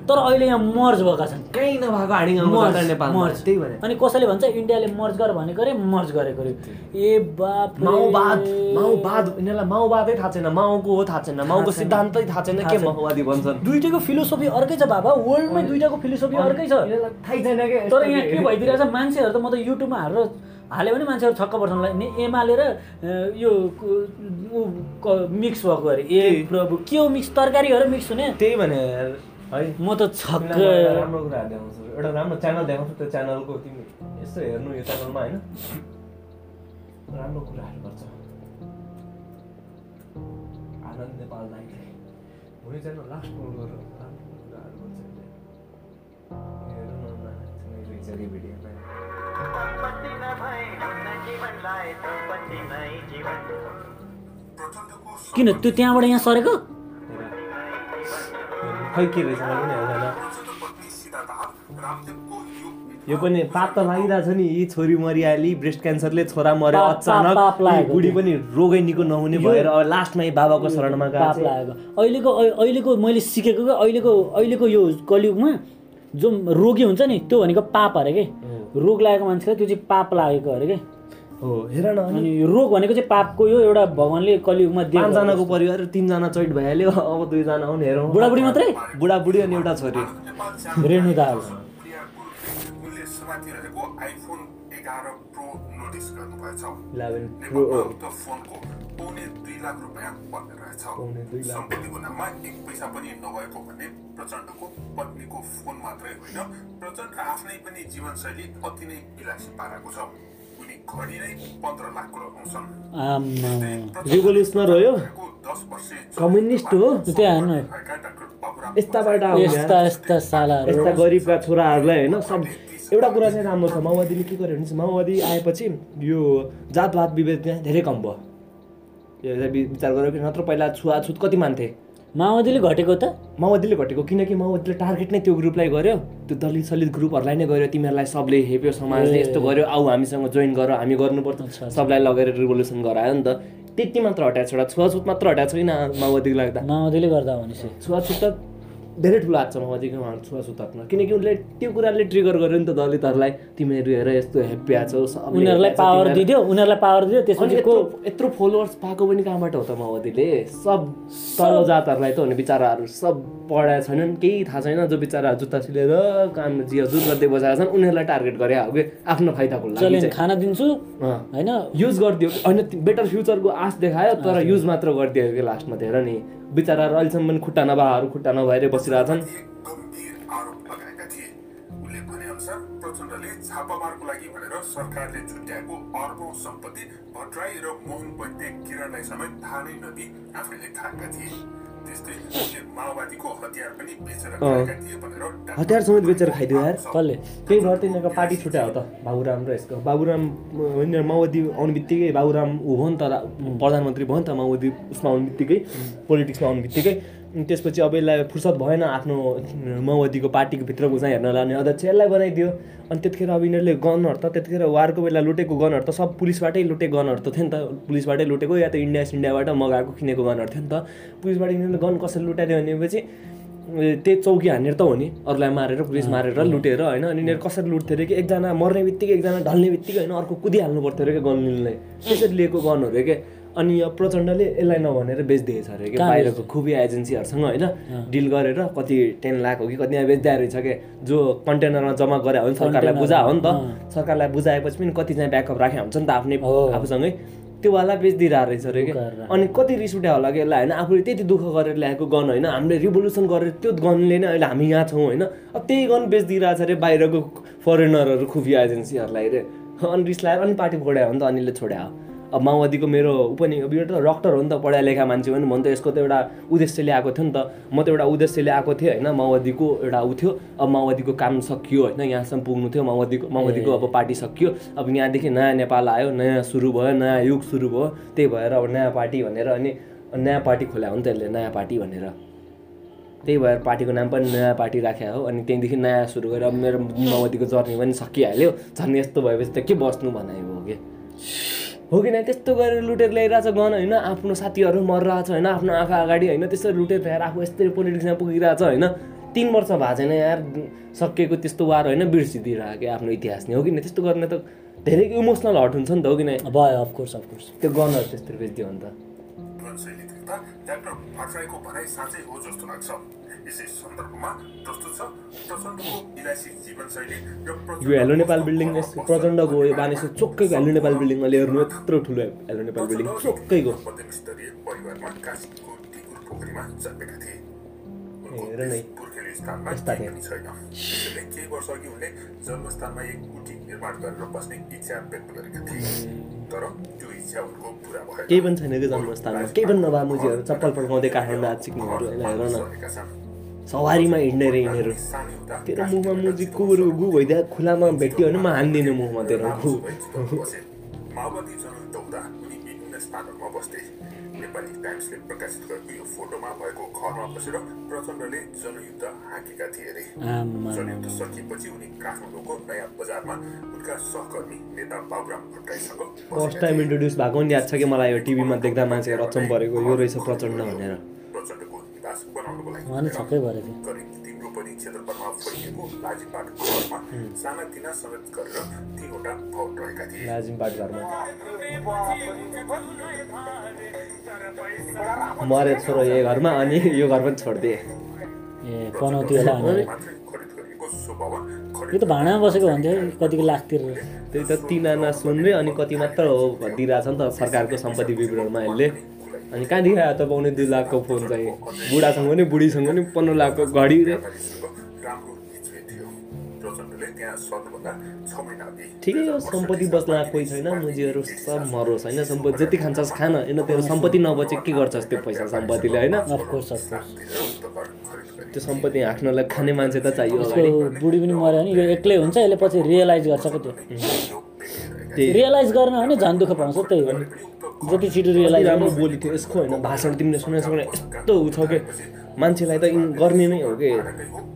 तर अहिले यहाँ मर्ज भएका छन्। कहीँ नभएको मर्ज। त्यही भने। अनि कसैले भन्छ इन्डियाले मर्ज गर भनेको अरे मर्ज गरेको अरे। ए बाप। माओवाद माओवाद यिनीहरूलाई माओवादै थाहा छैन माओको हो थाहा छैन माओको। सिद्धान्तै थाहा छैन के। माओवादी भन्छन् दुइटैको फिलोसफी अर्कै छ बाबा। वर्ल्डमै दुइटाको फिलोसफी अर्कै छ। थाहै छैन के तर यहाँ के भइदिरहेछ मान्छेहरू त म त युट्युबमा हालेर हाल्यो भने मान्छेहरू छक्क पर्छन् एमाले र यो मिक्स भएको अरे ए? प्रभु के हो मिक्स तरकारी हो र मिक्स हुने? त्यही भने है। म त छक्क राम्रो कुराहरू देखाउँछु एउटा राम्रो च्यानल देखाउँछु त्यो च्यानलको तिमी यसो हेर्नु यो च्यानलमा होइन? राम्रो कुराहरू गर्छ आनन्द नेपाल दाइले हुने च्यानल लास्टमा गरेर नै जीवन किन? त्यो त्यहाँबाट यहाँ सरेको? खै के रहेछ मलाई पनि हेर्दैन यो पनि पाप त लागिरहेछ नि। यी छोरी मरिहाली ब्रेस्ट क्यान्सरले छोरा मर्यो अचानक। बुढी पनि रोगै निको नहुने भएर अब लास्टमा यी बाबाको शरणमा गएको पाप चाहिँ। लागेको। अहिलेको अहि- अहिलेको मैले सिकेको अहिलेको अहिलेको यो कलियुगमा जो रोगी हुन्छ नि त्यो भनेको पाप अरे के? रोग लागेको मान्छेलाई त्यो चाहिँ पाप लागेको अरे के? हो हेर न। अनि रोग भनेको चाहिँ पापको यो एउटा भगवान्ले कलियुगमा दिएको पाँचजनाको परिवार तिनजना चैट भइहाल्यो अब दुईजना आउने हेरौँ। बुढाबुढी मात्रै? बुढाबुढी अनि एउटा छोरी। रेणु दाहाल इलेभेन प्रो नेपालमा उक्त फोनको पौने दुई लाख रुपियाँ पर्ने रहेछ। सम्पत्तिको नाममा एक पैसा पनि नभएको भन्ने प्रचण्डको पत्नीको फोन मात्रै होइन प्रचण्ड आफ्नै पनि जीवनशैली अति नै विलासी पाराको छ उनी घडी नै पन्ध्र लाखको वर्षे कम्युनिस्ट हो यस्ता गरिबका छोराहरूलाई होइन सब एउटा कुरा चाहिँ राम्रो छ माओवादीले के गर्यो भने चाहिँ माओवादी आएपछि यो जातवाद विभेद त्यहाँ धेरै कम भयो। विचार गरेर कि नत्र पहिला छुवाछुत कति मान्थे? माओवादीले घटेको त? माओवादीले घटेको किनकि माओवादीले टार्गेट नै त्यो ग्रुपलाई गर्यो। त्यो दलित सलित ग्रुपहरूलाई नै गर्यो तिमीहरूलाई सबले हेप्यो समाजले यस्तो गर्यो आऊ हामीसँग जोइन गर हामी गर्नुपर्छ। सबलाई लगेर रिभोल्युसन गरायो नि त। त्यति मात्र हटाएको छ एउटा छुवाछुत मात्र हटाएको छैन माओवादीको लाग्दा। माओवादीले गर्दा भनेपछि। छुवाछुत त धेरै ठुलो हात छ माओवादीको उहाँहरू छुवाछुतमा किनकि उनले त्यो कुराले ट्रिगर गर्यो नि त दलितहरूलाई तिमीहरू हेर यस्तो हेप्या छौ उनीहरूलाई पावर दिइदियो उनीहरूलाई पावर दियो त्यसपछि यत्रो को यत्रो फलोवर्स पाएको पनि कहाँबाट हो त माओवादीले सब तल जातहरूलाई त हो नि बिचराहरू सब पढाएको छैनन् केही थाहा छैन। जो बिचरा जुत्ता सिलेर काम जिया जुत गर्दै बजाएका छन् उनीहरूलाई टार्गेट गरे हो कि आफ्नो फाइदाको लागि। खाना दिन्छु। होइन? युज गरिदियो। होइन बेटर फ्युचरको आश देखायो तर युज मात्र गरिदियो कि लास्टमा हेर नि। बिचराहरू अहिलेसम्म पनि खुट्टा नभएहरू खुट्टा नभएर बसिरहेछन् प्रचण्डले छापामारको लागि भनेर सरकारले छुट्याएको अर्बौं सम्पत्ति भट्टराई र मोहन वैद्य किरणलाई समेत थाहा नै नदिई आफैले खाएका थिए। हतियार समेत बेचेर खाइदियो यार कसले? त्यही भएर तिनीहरूको पार्टी छुट्या हो त बाबुराम र यसको। बाबुराम होइन माओवादी आउने बित्तिकै बाबुराम ऊ हो नि त प्रधानमन्त्री भयो नि त माओवादी उसमा आउने बित्तिकै पोलिटिक्समा आउने बित्तिकै। त्यसपछि अब यसलाई फुर्सद भएन आफ्नो माओवादीको पार्टीको भित्रको चाहिँ हेर्न लाने अध्यक्ष यसलाई बनाइदियो। अनि त्यतिखेर अब यिनीहरूले गनहरू त त्यतिखेर वारको बेला लुटेको गनहरू त सब पुलिसबाटै लुटेको गनहरू त थियो नि त। पुलिसबाटै लुटेको या त इन्डिया सिन्डियाबाट मगाएको किनेको गनहरू थियो नि त। पुलिसबाट यिनीहरूले गन कसरी लुटाइदियो भनेपछि त्यही चौकी हानेर त हो नि अरूलाई मारेर पुलिस मारेर लुटेर होइन। अनि यिनीहरू कसरी लुट्थ्यो अरे कि एकजना मर्ने बित्तिकै एकजना ढल्ने बित्तिकै होइन अर्को कुदिहाल्नु पर्थ्यो अरे क्या गन लिनुलाई। त्यसरी लिएको गनहरू के। अनि यो प्रचण्डले यसलाई नभनेर बेचिदिएछ अरे कि कहाँ बाहिरको खुफिया एजेन्सीहरूसँग होइन डिल गरेर कति टेन लाख हो कि कति बेच्दै रहेछ के जो कन्टेनरमा जम्मा गरे हो नि सरकारलाई बुझा हो नि त। सरकारलाई बुझाएपछि पनि कति चाहिँ ब्याकअप राखे हुन्छ नि त आफ्नै। आफूसँगै। त्योवाला बेचिदिरहेको रहेछ अरे कि गरेर। अनि कति रिस उठ्यो होला कि यसलाई होइन आफूले त्यति दुःख गरेर ल्याएको गन होइन हामीले रिभोल्युसन गरेर त्यो गनले नै अहिले हामी यहाँ छौँ होइन। अब त्यही गन बेचिदिइरहेको छ अरे बाहिरको फरेनरहरू खुफिया एजेन्सीहरूलाई रे अनि रिस लगाएर अनि पार्टी फोड्यो हो नि त अनिले छोड्या। हो अब माओवादीको मेरो ऊ पनि अब यो त डक्टर हो नि त पढाइ लेखा मान्छे हो नि। म त यसको त एउटा उद्देश्यले आएको थियो नि त। म त एउटा उद्देश्यले आएको थिएँ होइन। माओवादीको एउटा ऊ थियो। अब माओवादीको काम सकियो होइन। यहाँसम्म पुग्नु थियो। माओवादीको माओवादीको अब पार्टी सकियो। अब यहाँदेखि नयाँ नेपाल आयो। नयाँ सुरु भयो। नयाँ युग सुरु भयो। त्यही भएर अब नयाँ पार्टी भनेर अनि नयाँ पार्टी खोल्या हो नि त यसले। नयाँ पार्टी भनेर। त्यही भएर पार्टीको नाम पनि नयाँ पार्टी राख्या हो। अनि त्यहाँदेखि नयाँ सुरु गरेर मेरो माओवादीको जर्नी पनि सकिहाल्यो। झन् यस्तो भएपछि त के बस्नु बनाएको हो कि? हो कि न त्यस्तो गरेर लुटेर ल्याइरहेछ गन होइन? आफ्नो साथीहरू मरिरहेछ होइन? आफ्नो आँखा अगाडि होइन? त्यसरी लुटेर ल्याएर आफू यस्तरी पोलिटिक्समा पुगिरहेछ होइन? तिन वर्ष भएको छैन यार सकिएको त्यस्तो वार होइन? बिर्सिदिइरहेको कि आफ्नो इतिहास नै हो कि न त्यस्तो गर्ने त धेरै इमोसनल हट हुन्छ नि त हो कि न? भयो अफकोर्स अफकोर्स त्यो गनहरू त्यसरी बेचिदियो भने त। यसै सन्दर्भमा छ प्रचण्डको विलासी जीवनशैली यो हेलो नेपाल बिल्डिङ यस्तो प्रचण्डको यो बानेश्वर चोक्कैको हेलो नेपाल बिल्डिङ अहिले हेर्नु यत्रो ठुलो हेलो नेपाल बिल्डिङ चोक्कैको। मध्यम स्तरीय परिवारमा काशीको टिकुर पोखरीमा जन्मेका थिए। उनको हेर नै। यस्ता केही थिए। पनि छैन। त्यसैले केही वर्ष अघि उनले जन्मस्थानमा एक कुटी निर्माण गरेर बस्ने इच्छा व्यक्त गरेका थिए। त्यो केही पनि छैन कि जन्मस्थानमा? केही पनि नभए मुजीहरू चप्पल पड्काउँदै काठमाडौँ होइन हेर न। सवारीमा हिँड्ने रे यिनीहरू। तेरो मुखमा मुजी कुकुर गु भइदिए खुलामा भेट्यो भने म हान्दिनँ मुखमा तेरो गु स्थानहरूमा बस्थे नेपाली टाइम्सले प्रकाशित गरेको यो फोटोमा भएको घरमा बसेर प्रचण्डले जनयुद्ध हाँकेका थिए अरे जनयुद्ध सकिएपछि उनी काठमाडौँको नयाँ बजारमा उनका सहकर्मी नेता बाबुराम भट्टराईसँग फर्स्ट टाइम इन्ट्रोड्युस भएको नि याद छ कि मलाई यो टिभीमा देख्दा मान्छेहरू अचम्म परेको यो रहेछ प्रचण्ड भनेर। निवास बनाउनको लागि उहाँ नि छक्कै भएर थियो। करिब तिम्रो पनि क्षेत्रफलमा राखिएको लाजिमबाट घरमा सानातिना समेत गरेर तिनवटा भवन रहेका थिए। लाजिमबाट घरमा। मरे छोरो यही घरमा अनि यो घर पनि छोडिदिए। ए पनौती होला यो त भाँडामा बसेको भन्थ्यो कतिको लाख तिरेर त्यही त तिन आना सुनले अनि कति मात्र हो दिइरहेछ नि त सरकारको सम्पत्ति विवरणमा यसले। अनि कहाँ दिइरहेको त पाउने दुई लाखको फोन चाहिँ? बुढासँग पनि बुढीसँग पनि पन्ध्र लाखको घडी ठिकै हो सम्पत्ति बस्न कोही छैन मुजीहरू सब मरोस् होइन? सम्पत्ति जति खान्छस् खान। होइन तेरो सम्पत्ति नबचे के गर्छस् त्यो पैसा सम्पत्तिले होइन? त्यो सम्पत्ति हाँक्नलाई खाने मान्छे त चाहियो बुढी पनि मऱ्यो भने यो एक्लै हुन्छ यसले पछि रियलाइज गर्छ क्या त्यो। रियलाइज गर्न भने झन् दुःख पाउँछ त्यही हो। जति छिटो रियलाइज राम्रो बोली थियो यसको होइन भाषण तिमीले सुनेको भने यस्तो छ कि? मान्छेलाई त गर्ने नै हो कि?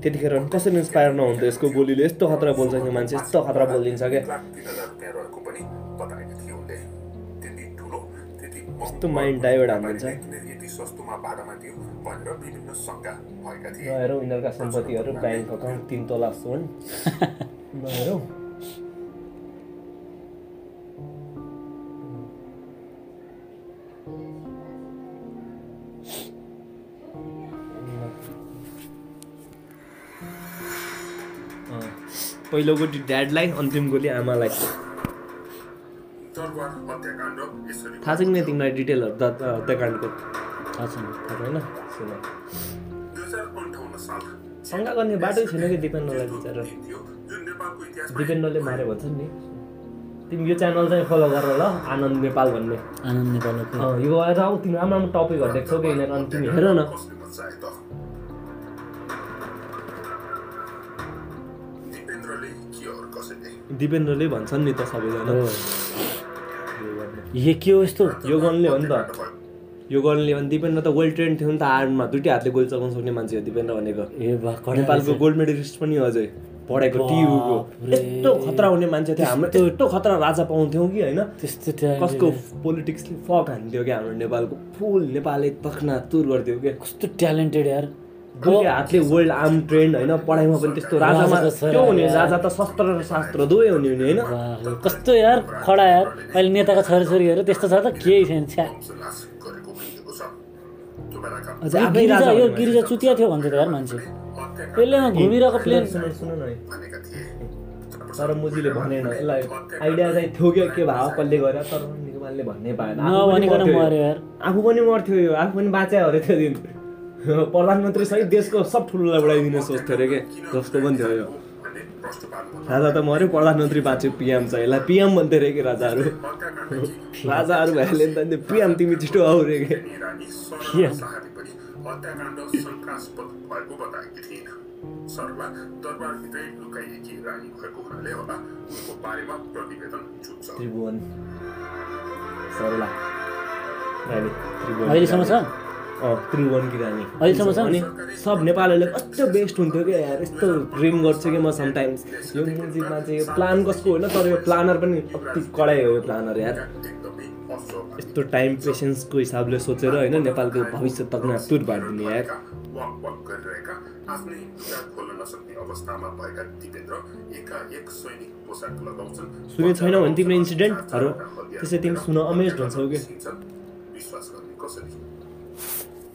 त्यतिखेर कसरी इन्सपायर नहुन्थ्यो यसको बोलीले? यस्तो खतरा बोल्छ कि मान्छे? यस्तो खतरा बोलिदिन्छ क्या यस्तो माइन्ड डाइभर्ट हानिदिन्छ। नहेरौँ यिनीहरूका सम्पत्तिहरू ब्याङ्क अकाउन्ट तिन तोला सोन। *laughs* नहेरौँ पहिलो गोली ड्याडलाई अन्तिम गोली आमालाई। थाहा छ कि नै तिमीलाई डिटेलहरू द- हत्याकाण्डको थाहा छैन थाहा छैन। शङ्का गर्ने बाटै छैन कि दिपेन्द्रलाई बिचरा। दिपेन्द्रले मारे भन्छन् नि। तिमी यो च्यानल चाहिँ फलो गर ल आनन्द नेपाल भन्ने। आनन्द नेपालको। अँ, यो आएर आऊ तिमी राम्रो राम्रो टपिकहरू देख्छौ कि यिनीहरू अनि तिमी हेर न। दिपेन्द्रले भन्छन् नि त सबैजना। यो के हो यस्तो? यो गर्नुले हो नि त। भयो। यो गर्नुले भने दिपेन्द्र त वेल ट्रेन्ड थियो नि त आर्ममा। दुइटै हातले गोली चलाउन सक्ने मान्छे हो दिपेन्द्र भनेको। ए बा नेपालको गोल्ड मेडलिस्ट पनि अझै पढेको टियुको। यस्तो खतरा हुने मान्छे थियो। हाम्रो यस्तो खतरा राजा पाउँथ्यौँ कि होइन। त्यस्तो त्यो कसको पोलिटिक्सले फक हान्थ्यो क्या हाम्रो नेपालको। फुल नेपालले तखना तुर गर्थ्यो क्या। कस्तो ट्यालेन्टेड यार। हातले वर्ल्ड आर्म ट्रेन्ड होइन पढाइमा पनि त्यस्तो राजामा त्यो हुने। राजा त शस्त्र र शास्त्र दुवै हुने हुने होइन। कस्तो यार खडा यार। अहिले नेताको छोराछोरीहरू त्यस्तो छ त केही छैन छ्या। यो गिरिजा चुतिया थियो भन्छ त यार मान्छे। यसलेमा घुमिरहेको प्लेन तर मुजीले भनेन यसलाई आइडिया चाहिँ थियो कि के भयो कसले गर्यो तर नेपालले भन्नै पाएन। आफू पनि मर्थ्यो यो। आफू पनि मर्थ्यो यो आफू पनि बाँच्यो अरे त्यो दिन। प्रधानमन्त्री सहित देशको सब ठुलोलाई उडाइदिने सोच्थ्यो अरे के? जस्तो पनि थियो यो। राजा त मऱ्यो प्रधानमन्त्री बाँच्यो पिएम चाहिँ यसलाई पिएम भन्थ्यो अरे कि राजाहरू? राजाहरू भएले नि त पिएम तिमी छिटो आऊ रे के? अहिलेसम्म छ? त्रिभुवनकी रानी अहिलेसम्म छ? अनि सब नेपालीहरूले कस्तो बेस्ट हुन्थ्यो क्या यार यस्तो ड्रिम गर्छु कि म समटाइम्स यो म्युजिकमा चाहिँ यो प्लान कसको होइन तर यो प्लानर पनि अति कडै हो यो प्लानर यार। यस्तो टाइम पेसेन्सको हिसाबले सोचेर होइन नेपालको भविष्य तकमा तुर बाँडिदिने यार। आफ्नै लुगा खोल्न नसक्ने अवस्थामा भएका दिपेन्द्र एकाएक सैनिक पोसाक लगाउँछन् सुनेको छैनौ भने तिम्रो इन्सिडेन्टहरू त्यसै तिमी सुन अमेज हुन्छौ कि विश्वास गर्ने कसरी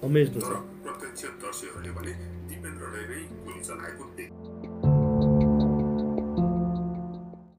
अमेज हुन्छ